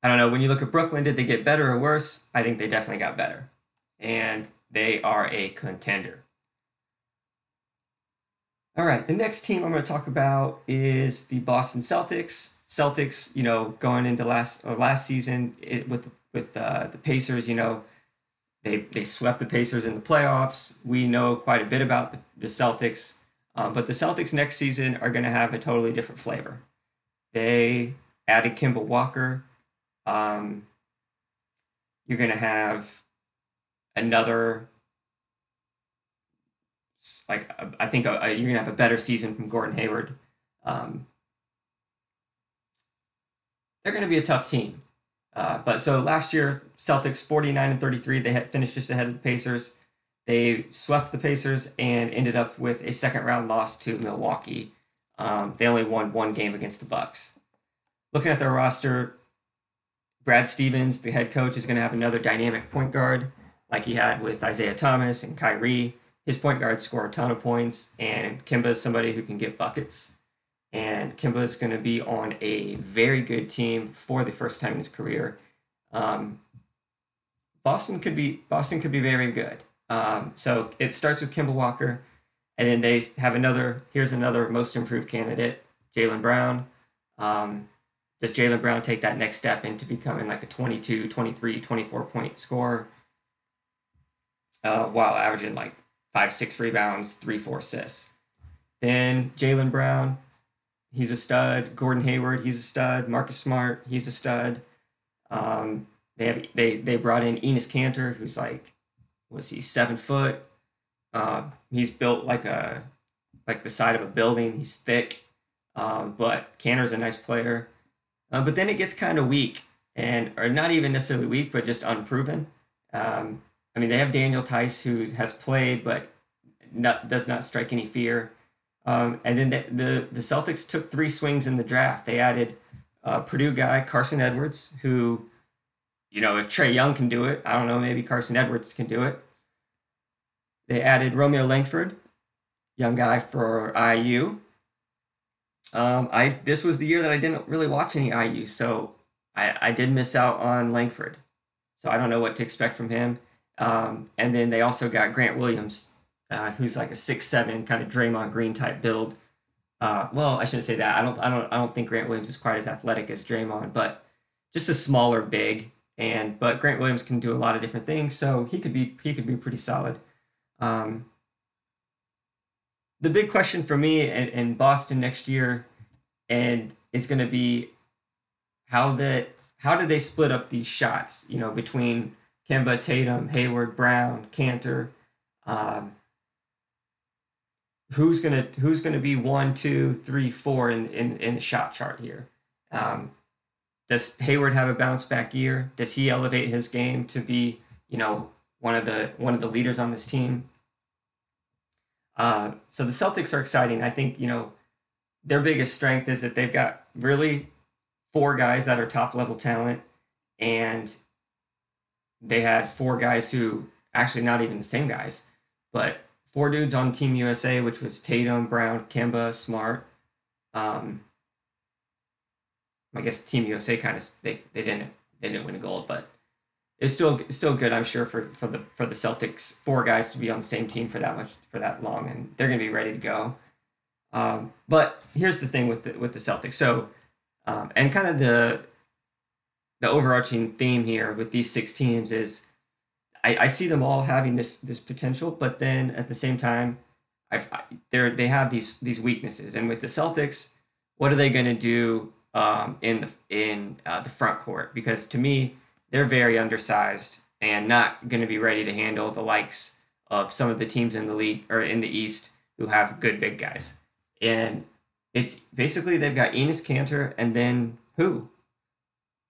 I don't know. When you look at Brooklyn, did they get better or worse? I think they definitely got better. And they are a contender. All right, the next team I'm going to talk about is the Boston Celtics. Celtics, you know, going into last or last season it, with with uh, the Pacers, you know, they they swept the Pacers in the playoffs. We know quite a bit about the, the Celtics, um, but the Celtics next season are going to have a totally different flavor. They added Kemba Walker. Um, you're going to have another like I think a, a, you're gonna have a better season from Gordon Hayward. Um, they're to be a tough team. Uh, but so last year, Celtics 49 and 33, they had finished just ahead of the Pacers. They swept the Pacers and ended up with a second round loss to Milwaukee. Um, they only won one game against the Bucks. Looking at their roster, Brad Stevens, the head coach, is going to have another dynamic point guard like he had with Isaiah Thomas and Kyrie. His point guards score a ton of points, and Kemba is somebody who can get buckets and Kemba is going to be on a very good team for the first time in his career. Um, Boston could be Boston could be very good. Um, so it starts with Kemba Walker, and then they have another. Here's another most improved candidate, Jaylen Brown. Um, does Jaylen Brown take that next step into becoming like a 22, 23, 24 point scorer uh, while averaging like five, six rebounds, three, four assists? Then Jaylen Brown, he's a stud. Gordon Hayward, he's a stud. Marcus Smart, he's a stud. Um, they have they they brought in Enes Kanter, who's like, was he seven foot? Uh, he's built like a like the side of a building. He's thick, um, but Kanter's a nice player. Uh, but then it gets kind of weak, and or not even necessarily weak, but just unproven. Um, I mean, they have Daniel Theis who has played, but not, does not strike any fear. Um, and then the, the, the Celtics took three swings in the draft. They added uh, Purdue guy Carson Edwards, who, you know, if Trae Young can do it, I don't know, maybe Carson Edwards can do it. They added Romeo Langford, young guy for IU. Um, I this was the year that I didn't really watch any IU, so I, I did miss out on Langford. So I don't know what to expect from him. Um, and then they also got Grant Williams, uh, who's like a six seven kind of Draymond Green type build. Uh, well, I shouldn't say that. I don't I don't I don't think Grant Williams is quite as athletic as Draymond, but just a smaller big. And but Grant Williams can do a lot of different things, so he could be he could be pretty solid. Um, the big question for me in, in Boston next year, and it's going to be how the how do they split up these shots? You know, between Kemba, Tatum, Hayward, Brown, Kanter. Um, who's gonna who's gonna be one, two, three, four in in, in the shot chart here? Um, does Hayward have a bounce back year? Does he elevate his game to be you know one of the one of the leaders on this team? Uh, so the Celtics are exciting. I think you know their biggest strength is that they've got really four guys that are top level talent, and they had four guys who actually not even the same guys, but four dudes on Team USA, which was Tatum, Brown, Kemba, Smart. Um, I guess Team USA kind of they, they didn't they didn't win a gold, but it's still still good. I'm sure for, for the for the Celtics four guys to be on the same team for that much for that long, and they're gonna be ready to go. Um, but here's the thing with the with the Celtics. So um, and kind of the the overarching theme here with these six teams is I, I see them all having this this potential, but then at the same time, I've they they have these these weaknesses, and with the Celtics, what are they going to do um, in the in uh, the front court? Because to me, they're very undersized and not going to be ready to handle the likes of some of the teams in the league or in the East who have good big guys. And it's basically they've got Enes Kanter and then who?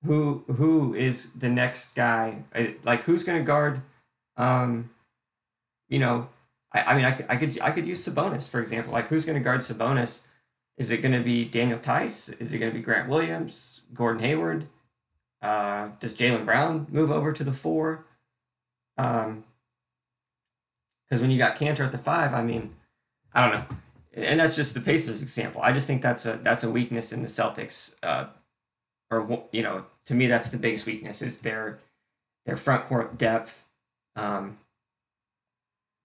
Who who is the next guy? Like who's going to guard? Um, you know, I, I mean, I could, I could I could use Sabonis for example. Like who's going to guard Sabonis? Is it going to be Daniel Theis? Is it going to be Grant Williams? Gordon Hayward? Uh, does Jaylen Brown move over to the four? Um, because when you got Kanter at the five, I mean, I don't know, and that's just the Pacers example. I just think that's a that's a weakness in the Celtics. Uh, or you know, to me, that's the biggest weakness is their their front court depth. Um,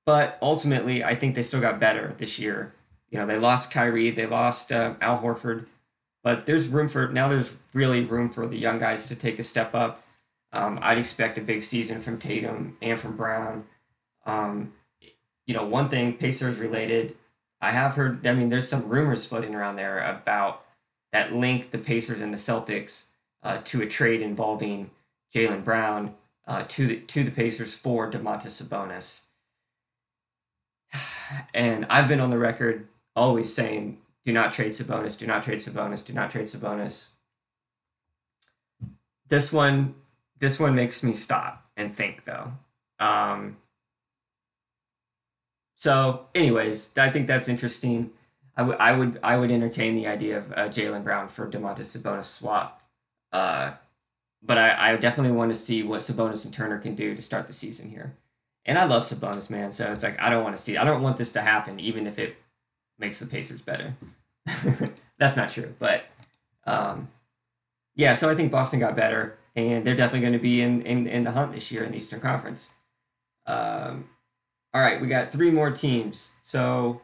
but ultimately, I think they still got better this year. You know, they lost Kyrie, they lost uh, Al Horford, but there's room for now. There's really room for the young guys to take a step up. Um, I'd expect a big season from Tatum and from Brown. Um, you know, one thing Pacers related, I have heard. I mean, there's some rumors floating around there about that link the Pacers and the Celtics uh, to a trade involving Jaylen Brown uh, to the to the Pacers for Domantas Sabonis. (sighs) And I've been on the record always saying, "Do not trade Sabonis. Do not trade Sabonis. Do not trade Sabonis." This one, this one makes me stop and think, though. Um, so, anyways, I think that's interesting. I would I would I would entertain the idea of uh, Jaylen Brown for Domantas Sabonis swap. Uh, but I, I definitely want to see what Sabonis and Turner can do to start the season here. And I love Sabonis, man. So it's like I don't want to see. I don't want this to happen, even if it makes the Pacers better. (laughs) That's not true, but um, yeah. So I think Boston got better, and they're definitely going to be in, in in the hunt this year in the Eastern Conference. Um, All right, we got three more teams. So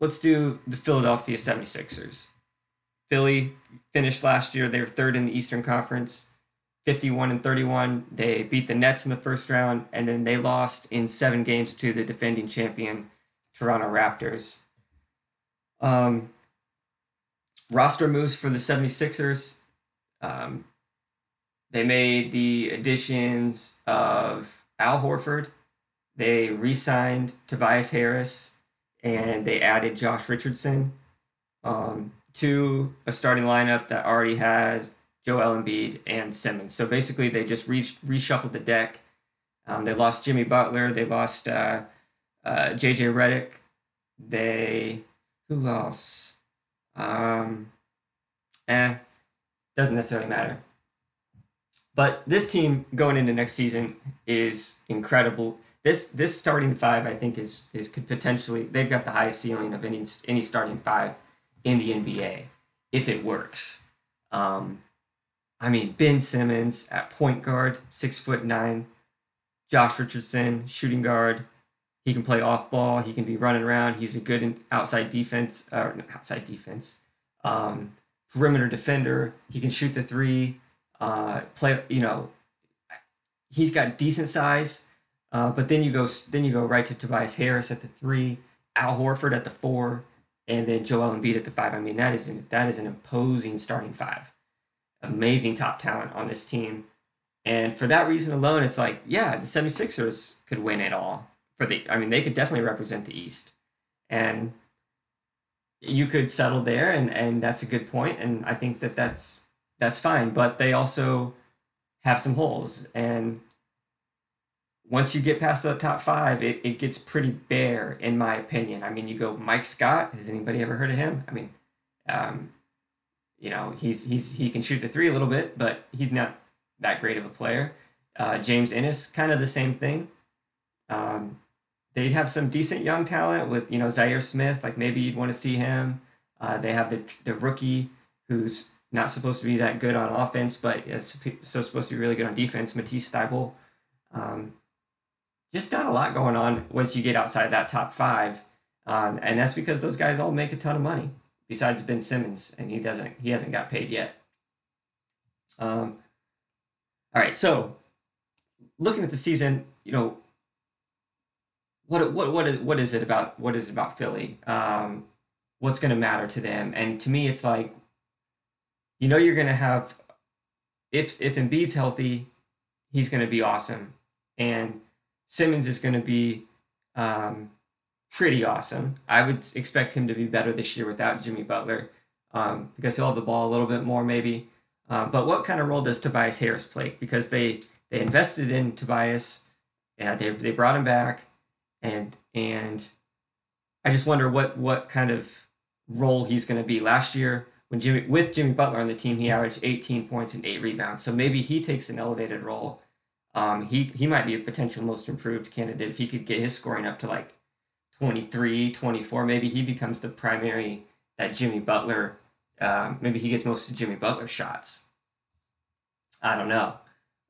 let's do the Philadelphia 76ers. Philly finished last year, they were third in the Eastern Conference, 51 and 31. They beat the Nets in the first round, and then they lost in seven games to the defending champion Toronto Raptors. Um, roster moves for the 76ers. Um, they made the additions of Al Horford. They re signed Tobias Harris and they added Josh Richardson um, to a starting lineup that already has Joel Embiid and Simmons. So basically, they just re- reshuffled the deck. Um, they lost Jimmy Butler. They lost uh, uh, JJ Redick. They who else? Um, eh, doesn't necessarily matter. But this team going into next season is incredible. This this starting five, I think, is is could potentially they've got the highest ceiling of any any starting five in the NBA if it works. Um, I mean, Ben Simmons at point guard, six foot nine. Josh Richardson, shooting guard. He can play off ball. He can be running around. He's a good outside defense, or outside defense, um, perimeter defender. He can shoot the three. Uh, play, you know, he's got decent size. Uh, but then you go then you go right to Tobias Harris at the three, Al Horford at the four, and then Joel Embiid at the five. I mean that is an, that is an imposing starting five. Amazing top talent on this team. And for that reason alone, it's like, yeah, the 76ers could win it all. For the I mean, they could definitely represent the East. And you could settle there and and that's a good point and I think that that's that's fine, but they also have some holes and once you get past the top five, it, it gets pretty bare, in my opinion. I mean, you go Mike Scott. Has anybody ever heard of him? I mean, um, you know, he's he's he can shoot the three a little bit, but he's not that great of a player. Uh, James Ennis, kind of the same thing. Um, they have some decent young talent with you know Zhaire Smith. Like maybe you'd want to see him. Uh, they have the the rookie who's not supposed to be that good on offense, but is so supposed to be really good on defense. Matisse Thybulle. Um, just not a lot going on once you get outside that top five. Um, and that's because those guys all make a ton of money besides Ben Simmons, and he doesn't, he hasn't got paid yet. Um, all right. So looking at the season, you know, what, what, what, is, what is it about, what is it about Philly? Um, what's going to matter to them? And to me, it's like, you know, you're going to have, if, if Embiid's healthy, he's going to be awesome. And Simmons is going to be um, pretty awesome. I would expect him to be better this year without Jimmy Butler um, because he'll have the ball a little bit more, maybe. Uh, but what kind of role does Tobias Harris play? Because they they invested in Tobias, and they they brought him back, and and I just wonder what what kind of role he's going to be. Last year, when Jimmy with Jimmy Butler on the team, he averaged 18 points and eight rebounds. So maybe he takes an elevated role um, he he might be a potential most improved candidate if he could get his scoring up to like 23, 24. Maybe he becomes the primary that Jimmy Butler. Uh, maybe he gets most of Jimmy Butler shots. I don't know.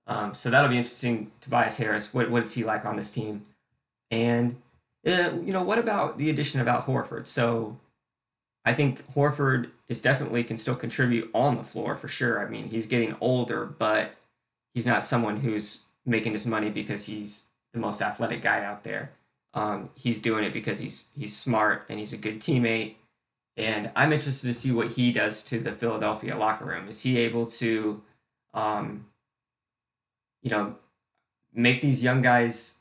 Um, so that'll be interesting. Tobias Harris, what what is he like on this team? And uh, you know, what about the addition of Horford? So I think Horford is definitely can still contribute on the floor for sure. I mean, he's getting older, but he's not someone who's making his money because he's the most athletic guy out there. Um, he's doing it because he's he's smart and he's a good teammate. And I'm interested to see what he does to the Philadelphia locker room. Is he able to, um, you know, make these young guys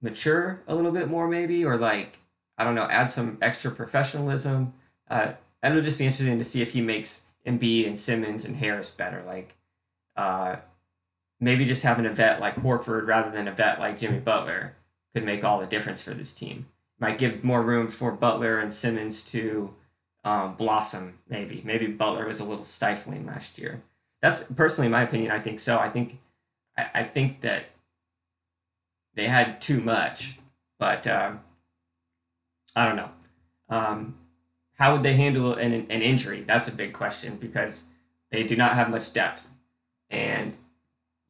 mature a little bit more, maybe, or like I don't know, add some extra professionalism. Uh, it'll just be interesting to see if he makes Embiid and Simmons and Harris better. Like, uh, maybe just having a vet like Horford rather than a vet like Jimmy Butler could make all the difference for this team. Might give more room for Butler and Simmons to um, blossom. Maybe maybe Butler was a little stifling last year. That's personally my opinion. I think so. I think I, I think that they had too much, but um, I don't know. Um, how would they handle an, an injury? That's a big question because they do not have much depth. And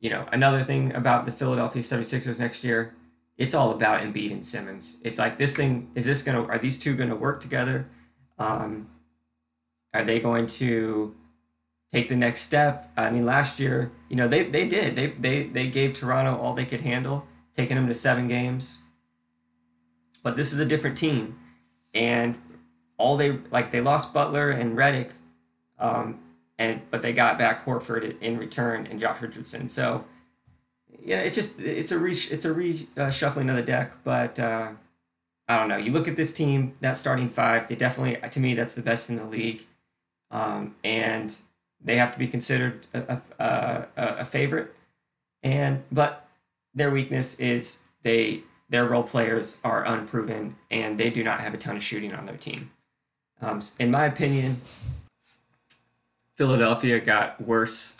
you know, another thing about the Philadelphia 76ers next year, it's all about Embiid and Simmons. It's like this thing is this gonna are these two gonna work together? Um, are they going to take the next step? I mean, last year, you know, they they did. They they they gave Toronto all they could handle, taking them to seven games. But this is a different team, and all they like they lost Butler and Redick, um, and but they got back Horford in return and Josh Richardson. So yeah, it's just it's a re it's a reshuffling of the deck, but uh, I don't know. You look at this team, that starting five, they definitely to me that's the best in the league, um, and they have to be considered a, a, a, a favorite. And but their weakness is they their role players are unproven and they do not have a ton of shooting on their team. Um, in my opinion, Philadelphia got worse,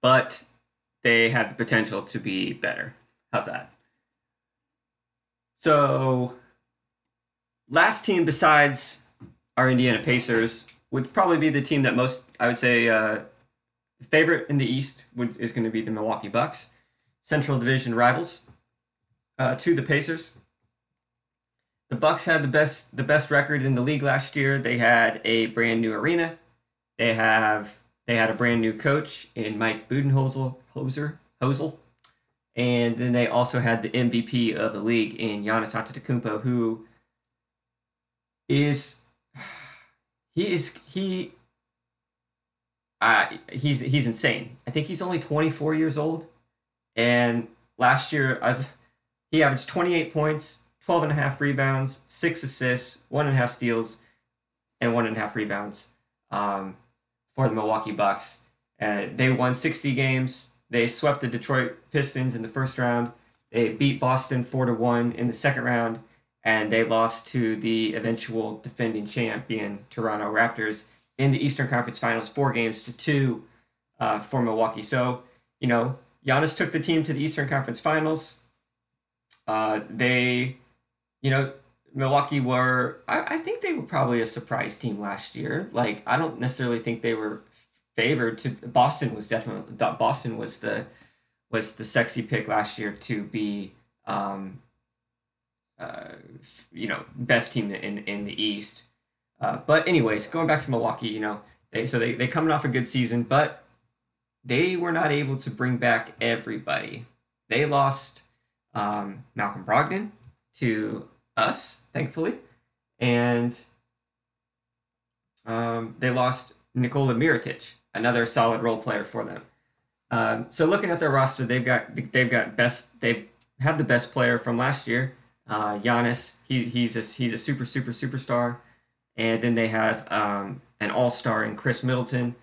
but they had the potential to be better. How's that? So, last team besides our Indiana Pacers would probably be the team that most, I would say, uh, favorite in the East would, is going to be the Milwaukee Bucks, Central Division rivals uh, to the Pacers. The Bucks had the best the best record in the league last year. They had a brand new arena. They have they had a brand new coach in Mike Budenholzer, Hoser, Hosel. And then they also had the MVP of the league in Giannis Antetokounmpo, who is (sighs) he is he uh, he's he's insane. I think he's only 24 years old, and last year as he averaged 28 points, 12 and a half rebounds, six assists, one and a half steals, and one and a half rebounds um, for the Milwaukee Bucks. Uh, they won 60 games. They swept the Detroit Pistons in the first round. They beat Boston 4 to 1 in the second round. And they lost to the eventual defending champion Toronto Raptors in the Eastern Conference Finals, four games to two uh, for Milwaukee. So, you know, Giannis took the team to the Eastern Conference Finals. Uh, they you know, Milwaukee were, I, I think they were probably a surprise team last year. Like, I don't necessarily think they were favored to, Boston was definitely, Boston was the, was the sexy pick last year to be, um, uh, you know, best team in, in the East. Uh, but anyways, going back to Milwaukee, you know, they, so they, they coming off a good season, but they were not able to bring back everybody. They lost um, Malcolm Brogdon to us, thankfully, and um, they lost Nikola Mirotic, another solid role player for them. Um, so looking at their roster, they've got they've got best they've had the best player from last year, uh, Giannis. He, he's a he's a super super superstar, and then they have um, an all star in Khris Middleton,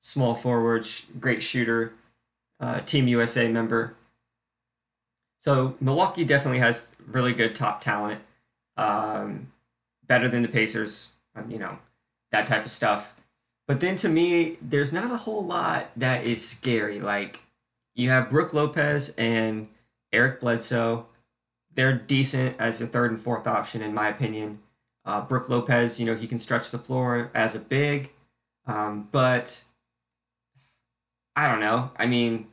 small forward, great shooter, uh, Team USA member. So Milwaukee definitely has really good top talent, um, better than the Pacers, um, you know, that type of stuff. But then to me, there's not a whole lot that is scary. Like you have Brook Lopez and Eric Bledsoe. They're decent as a third and fourth option, in my opinion. Uh, Brook Lopez, you know, he can stretch the floor as a big, um, but I don't know. I mean,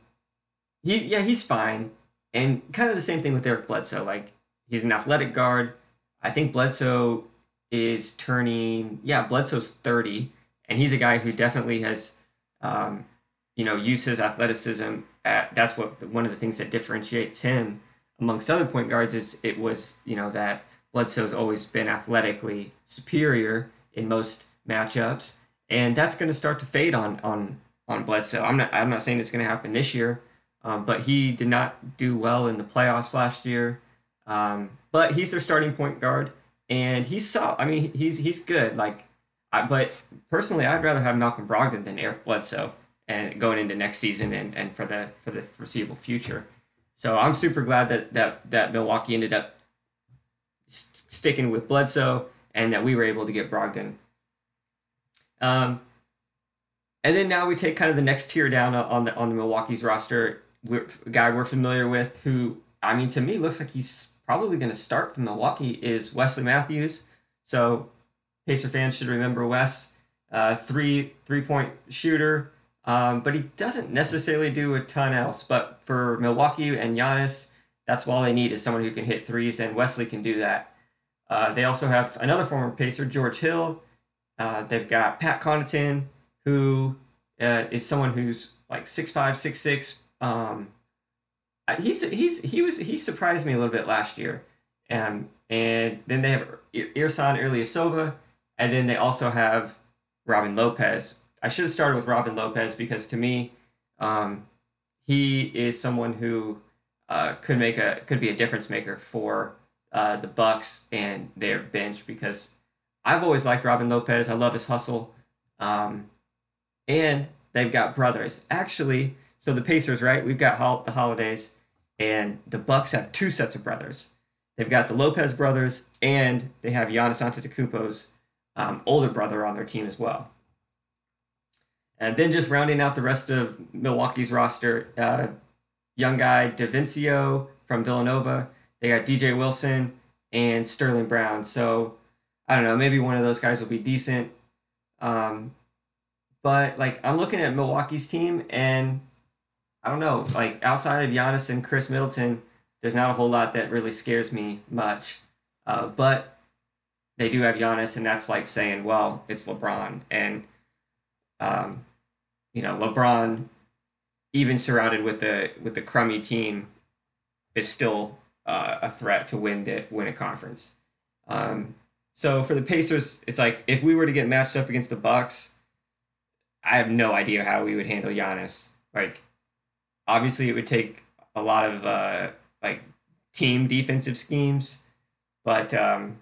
he yeah, he's fine. And kind of the same thing with Eric Bledsoe. Like he's an athletic guard. I think Bledsoe is turning yeah, Bledsoe's 30 and he's a guy who definitely has um, you know, used his athleticism at, that's what one of the things that differentiates him amongst other point guards is it was, you know, that Bledsoe's always been athletically superior in most matchups and that's going to start to fade on on on Bledsoe. I'm not I'm not saying it's going to happen this year, um, but he did not do well in the playoffs last year. Um, but he's their starting point guard, and he's so. I mean, he's he's good. Like, I, but personally, I'd rather have Malcolm Brogdon than Eric Bledsoe, and going into next season and, and for the for the foreseeable future. So I'm super glad that that that Milwaukee ended up st- sticking with Bledsoe, and that we were able to get Brogdon. Um, and then now we take kind of the next tier down on the on the Milwaukee's roster we're, a guy we're familiar with who, I mean, to me, looks like he's probably going to start from Milwaukee is Wesley Matthews. So, Pacer fans should remember Wes, uh, three three point shooter, Um, but he doesn't necessarily do a ton else. But for Milwaukee and Giannis, that's all they need is someone who can hit threes, and Wesley can do that. Uh, they also have another former Pacer, George Hill. Uh, they've got Pat Connaughton, who uh, is someone who's like six five, six six. Um, he's he's he was he surprised me a little bit last year, and and then they have Ersan Ilyasova, and then they also have Robin Lopez. I should have started with Robin Lopez because to me, um, he is someone who uh, could make a could be a difference maker for uh, the Bucks and their bench because I've always liked Robin Lopez. I love his hustle, um, and they've got brothers. Actually, so the Pacers, right? We've got hol- the Holidays, and the Bucks have two sets of brothers. They've got the Lopez brothers, and they have Giannis Antetokounmpo's um, older brother on their team as well. And then just rounding out the rest of Milwaukee's roster, uh, young guy DiVincenzo from Villanova. They got DJ Wilson and Sterling Brown. So I don't know, maybe one of those guys will be decent. Um, but like I'm looking at Milwaukee's team and I don't know, like outside of Giannis and Khris Middleton, there's not a whole lot that really scares me much. Uh, but they do have Giannis, and that's like saying, well, it's LeBron. And, um, you know, LeBron, even surrounded with the with the crummy team, is still uh, a threat to win the, win a conference. Um, so for the Pacers, it's like if we were to get matched up against the Bucks, I have no idea how we would handle Giannis. Like, obviously, it would take a lot of uh, like team defensive schemes, but um,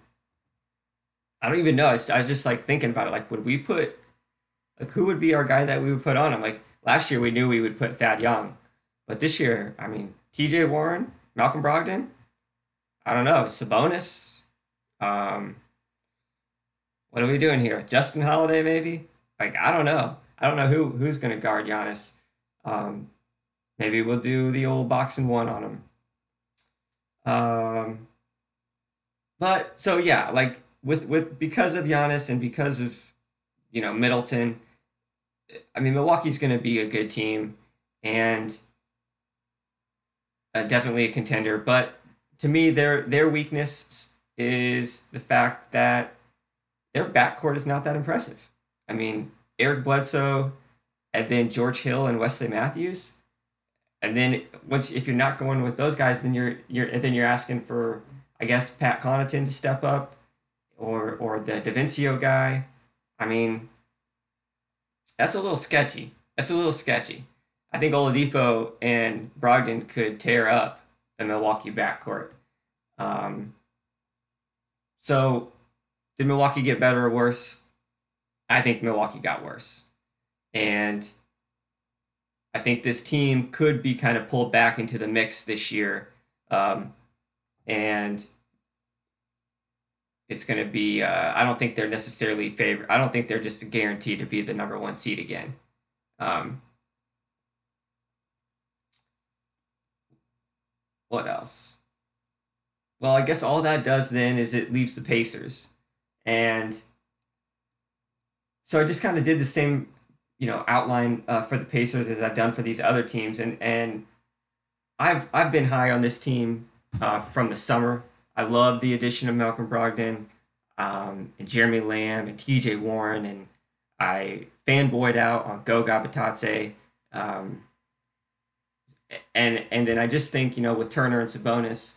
I don't even know. I was, I was just like thinking about it. Like, would we put like who would be our guy that we would put on I'm Like last year, we knew we would put Thad Young, but this year, I mean, T.J. Warren, Malcolm Brogdon. I don't know. Sabonis. Um, what are we doing here? Justin Holiday, maybe? Like, I don't know. I don't know who who's going to guard Giannis. Um, maybe we'll do the old boxing one on him. Um, but so yeah, like with with because of Giannis and because of you know Middleton, I mean Milwaukee's going to be a good team and uh, definitely a contender. But to me, their their weakness is the fact that their backcourt is not that impressive. I mean, Eric Bledsoe, and then George Hill and Wesley Matthews, and then once if you're not going with those guys, then you're you're then you're asking for I guess Pat Connaughton to step up, or or the DiVincenzo guy. I mean, that's a little sketchy. That's a little sketchy. I think Oladipo and Brogdon could tear up the Milwaukee backcourt. Um, so, did Milwaukee get better or worse? I think Milwaukee got worse. And I think this team could be kind of pulled back into the mix this year. Um, and it's going to be, uh, I don't think they're necessarily favored. I don't think they're just guaranteed to be the number one seed again. Um, what else? Well, I guess all that does then is it leaves the Pacers. And so I just kind of did the same, you know, outline uh, for the Pacers as I've done for these other teams, and and I've I've been high on this team uh, from the summer. I love the addition of Malcolm Brogdon, um, and Jeremy Lamb and T.J. Warren, and I fanboyed out on Goga Bitadze. Um, and and then I just think you know with Turner and Sabonis,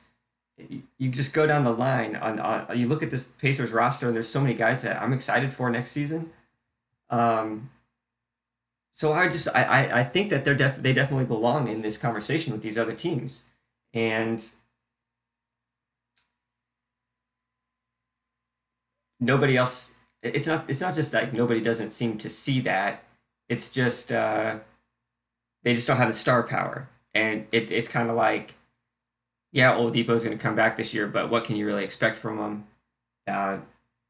you, you just go down the line on, on you look at this Pacers roster and there's so many guys that I'm excited for next season. Um, so I just I, I, think that they're def- they definitely belong in this conversation with these other teams, and nobody else. It's not it's not just like nobody doesn't seem to see that. It's just uh, they just don't have the star power, and it, it's kind of like, yeah, Oladipo's going to come back this year, but what can you really expect from him? Uh,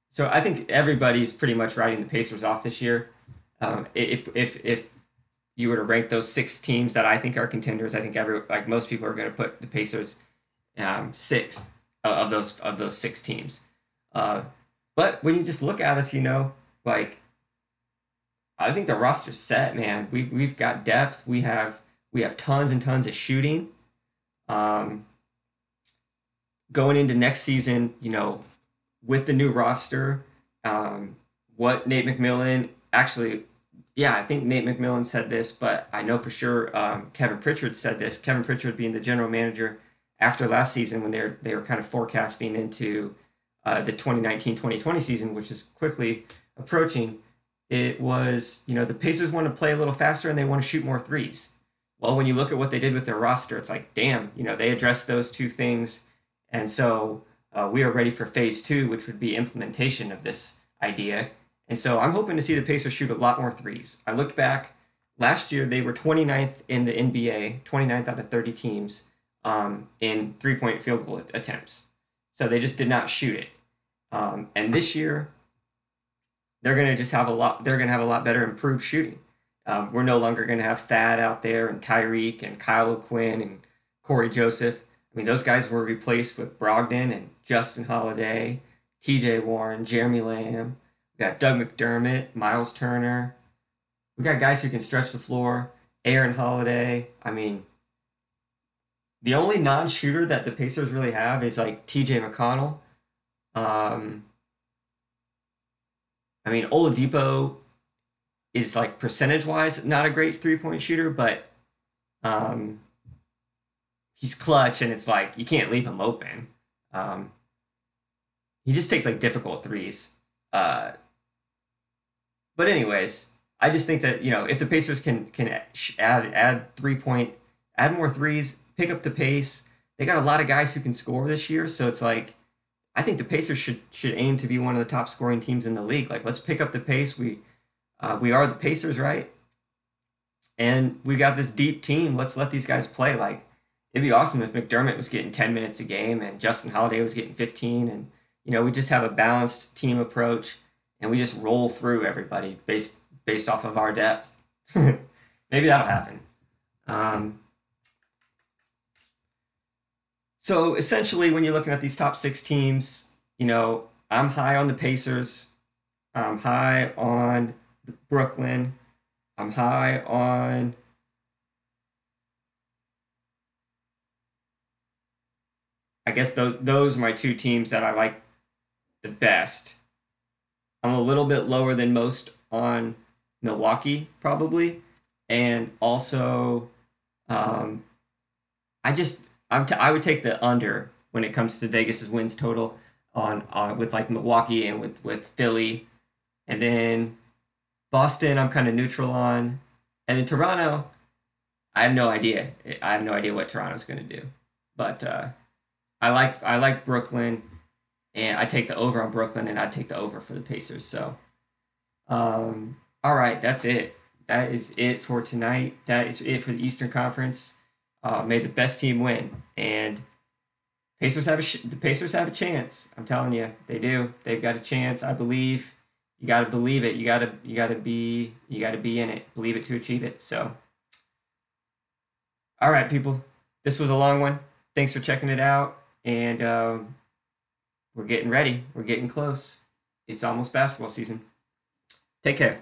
so I think everybody's pretty much riding the Pacers off this year. Um, if if if you were to rank those six teams that I think are contenders, I think every like most people are going to put the Pacers um, sixth of those of those six teams. Uh, but when you just look at us, you know, like I think the roster's set, man. We we've got depth. We have we have tons and tons of shooting. Um, going into next season, you know, with the new roster, um, what Nate McMillan actually, yeah, I think Nate McMillan said this, but I know for sure um, Kevin Pritchard said this. Kevin Pritchard being the general manager after last season when they were, they were kind of forecasting into uh, the 2019-2020 season, which is quickly approaching. It was, you know, the Pacers want to play a little faster and they want to shoot more threes. Well, when you look at what they did with their roster, it's like, damn, you know, they addressed those two things. And so uh, we are ready for phase two, which would be implementation of this idea. And so I'm hoping to see the Pacers shoot a lot more threes. I looked back last year, they were 29th in the NBA, 29th out of 30 teams um, in three point field goal attempts. So they just did not shoot it. Um, and this year, they're going to just have a lot, they're going to have a lot better improved shooting. Um, we're no longer going to have Thad out there and Tyreke and Kyle O'Quinn and Cory Joseph. I mean, those guys were replaced with Brogdon and Justin Holiday, TJ Warren, Jeremy Lamb. We got Doug McDermott, Myles Turner. We got guys who can stretch the floor. Aaron Holiday. I mean, the only non-shooter that the Pacers really have is like TJ McConnell. Um, I mean, Oladipo is like percentage wise not a great three point shooter, but um, he's clutch and it's like you can't leave him open. Um, he just takes like difficult threes. Uh, but anyways, I just think that you know if the Pacers can can add add three point add more threes, pick up the pace. They got a lot of guys who can score this year, so it's like I think the Pacers should should aim to be one of the top scoring teams in the league. Like let's pick up the pace. We uh, we are the Pacers, right? And we got this deep team. Let's let these guys play. Like, it'd be awesome if McDermott was getting 10 minutes a game and Justin Holiday was getting 15. And, you know, we just have a balanced team approach and we just roll through everybody based based off of our depth. (laughs) Maybe that'll happen. Um, so essentially, when you're looking at these top six teams, you know, I'm high on the Pacers. I'm high on Brooklyn. I'm high on I guess those those are my two teams that I like the best. I'm a little bit lower than most on Milwaukee probably, and also um, I just I'm t- I would take the under when it comes to Vegas's wins total on on with like Milwaukee and with with Philly, and then Boston, I'm kind of neutral on, and then Toronto, I have no idea. I have no idea what Toronto's going to do, but uh, I like I like Brooklyn, and I take the over on Brooklyn, and I take the over for the Pacers. So, um, all right, that's it. That is it for tonight. That is it for the Eastern Conference. Uh, may the best team win, and Pacers have a sh- the Pacers have a chance. I'm telling you, they do. They've got a chance. I believe you got to believe it. You got to you got to be you got to be in it. Believe it to achieve it. So, all right, people, this was a long one. Thanks for checking it out, and um, we're getting ready. We're getting close. It's almost basketball season. Take care.